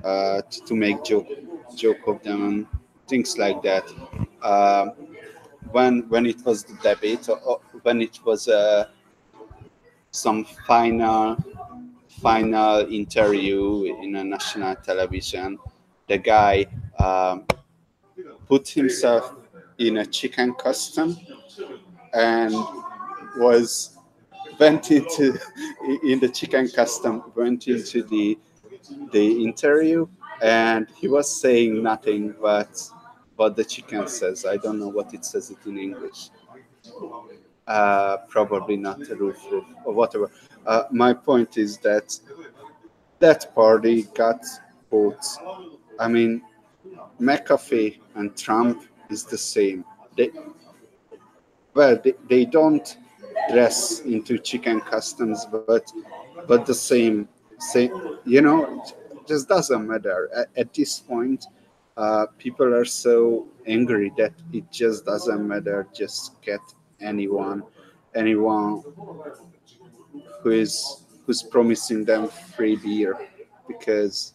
Speaker 4: uh, to, to, make joke joke of them and things like that. Uh, when when it was the debate, or when it was a some final final interview in a national television, the guy um, put himself in a chicken costume and was went into in the chicken costume went into the the interview and he was saying nothing but what the chicken says. I don't know what it says it in english. Uh, probably not roof roof or whatever. Uh, my point is that that party got votes. I mean, McAfee and Trump is the same. They, well, they, they don't dress into chicken customs, but but the same, same. You know, just doesn't matter. At, at this point, uh, people are so angry that it just doesn't matter. Just get anyone, anyone who is who's promising them free beer, because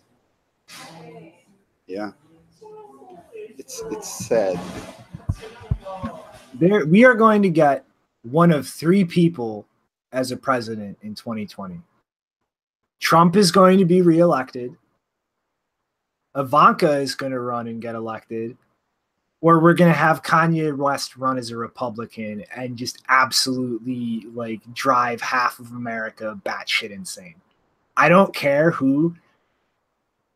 Speaker 4: yeah, it's it's sad.
Speaker 1: There, we are going to get one of three people as a president in 2020. Trump is going to be reelected. Ivanka is going to run and get elected. Or we're going to have Kanye West run as a Republican and just absolutely like drive half of America batshit insane. I don't care who.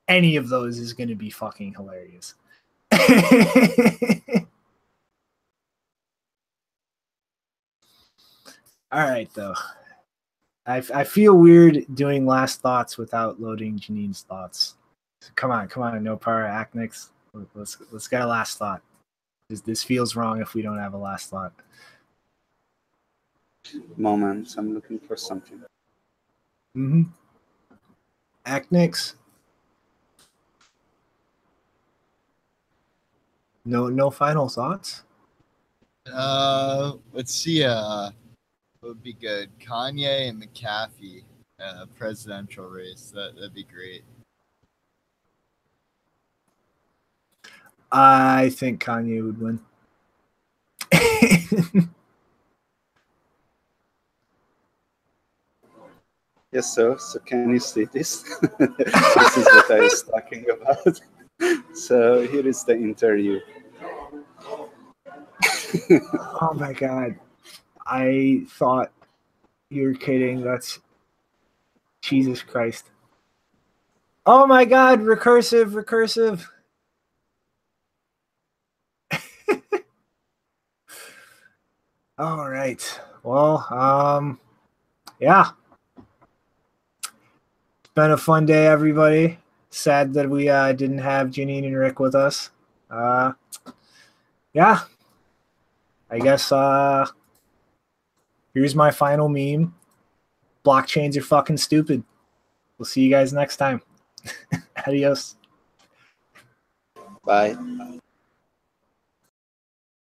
Speaker 1: Any of those is going to be fucking hilarious. All right, though. I, I feel weird doing last thoughts without loading Janine's thoughts. Come on, come on, no power Aknix. Let's let's get a last thought. This, this feels wrong if we don't have a last thought.
Speaker 4: Moments. I'm looking for something.
Speaker 1: Mm-hmm. Aknix. No, no final thoughts.
Speaker 3: Uh, let's see. Uh, would be good? Kanye and McAfee, uh, presidential race. That that'd be great.
Speaker 1: I think Kanye would win.
Speaker 4: yes, so so can you see this? this is what I was talking about. so here is the interview.
Speaker 1: oh my god. I thought you were kidding. That's Jesus Christ. Oh my god, recursive, recursive. All right. Well, um yeah. It's been a fun day, everybody. Sad that we uh didn't have Janine and Rick with us. Uh yeah. I guess uh Here's my final meme. Blockchains are fucking stupid. We'll see you guys next time. Adios.
Speaker 4: Bye.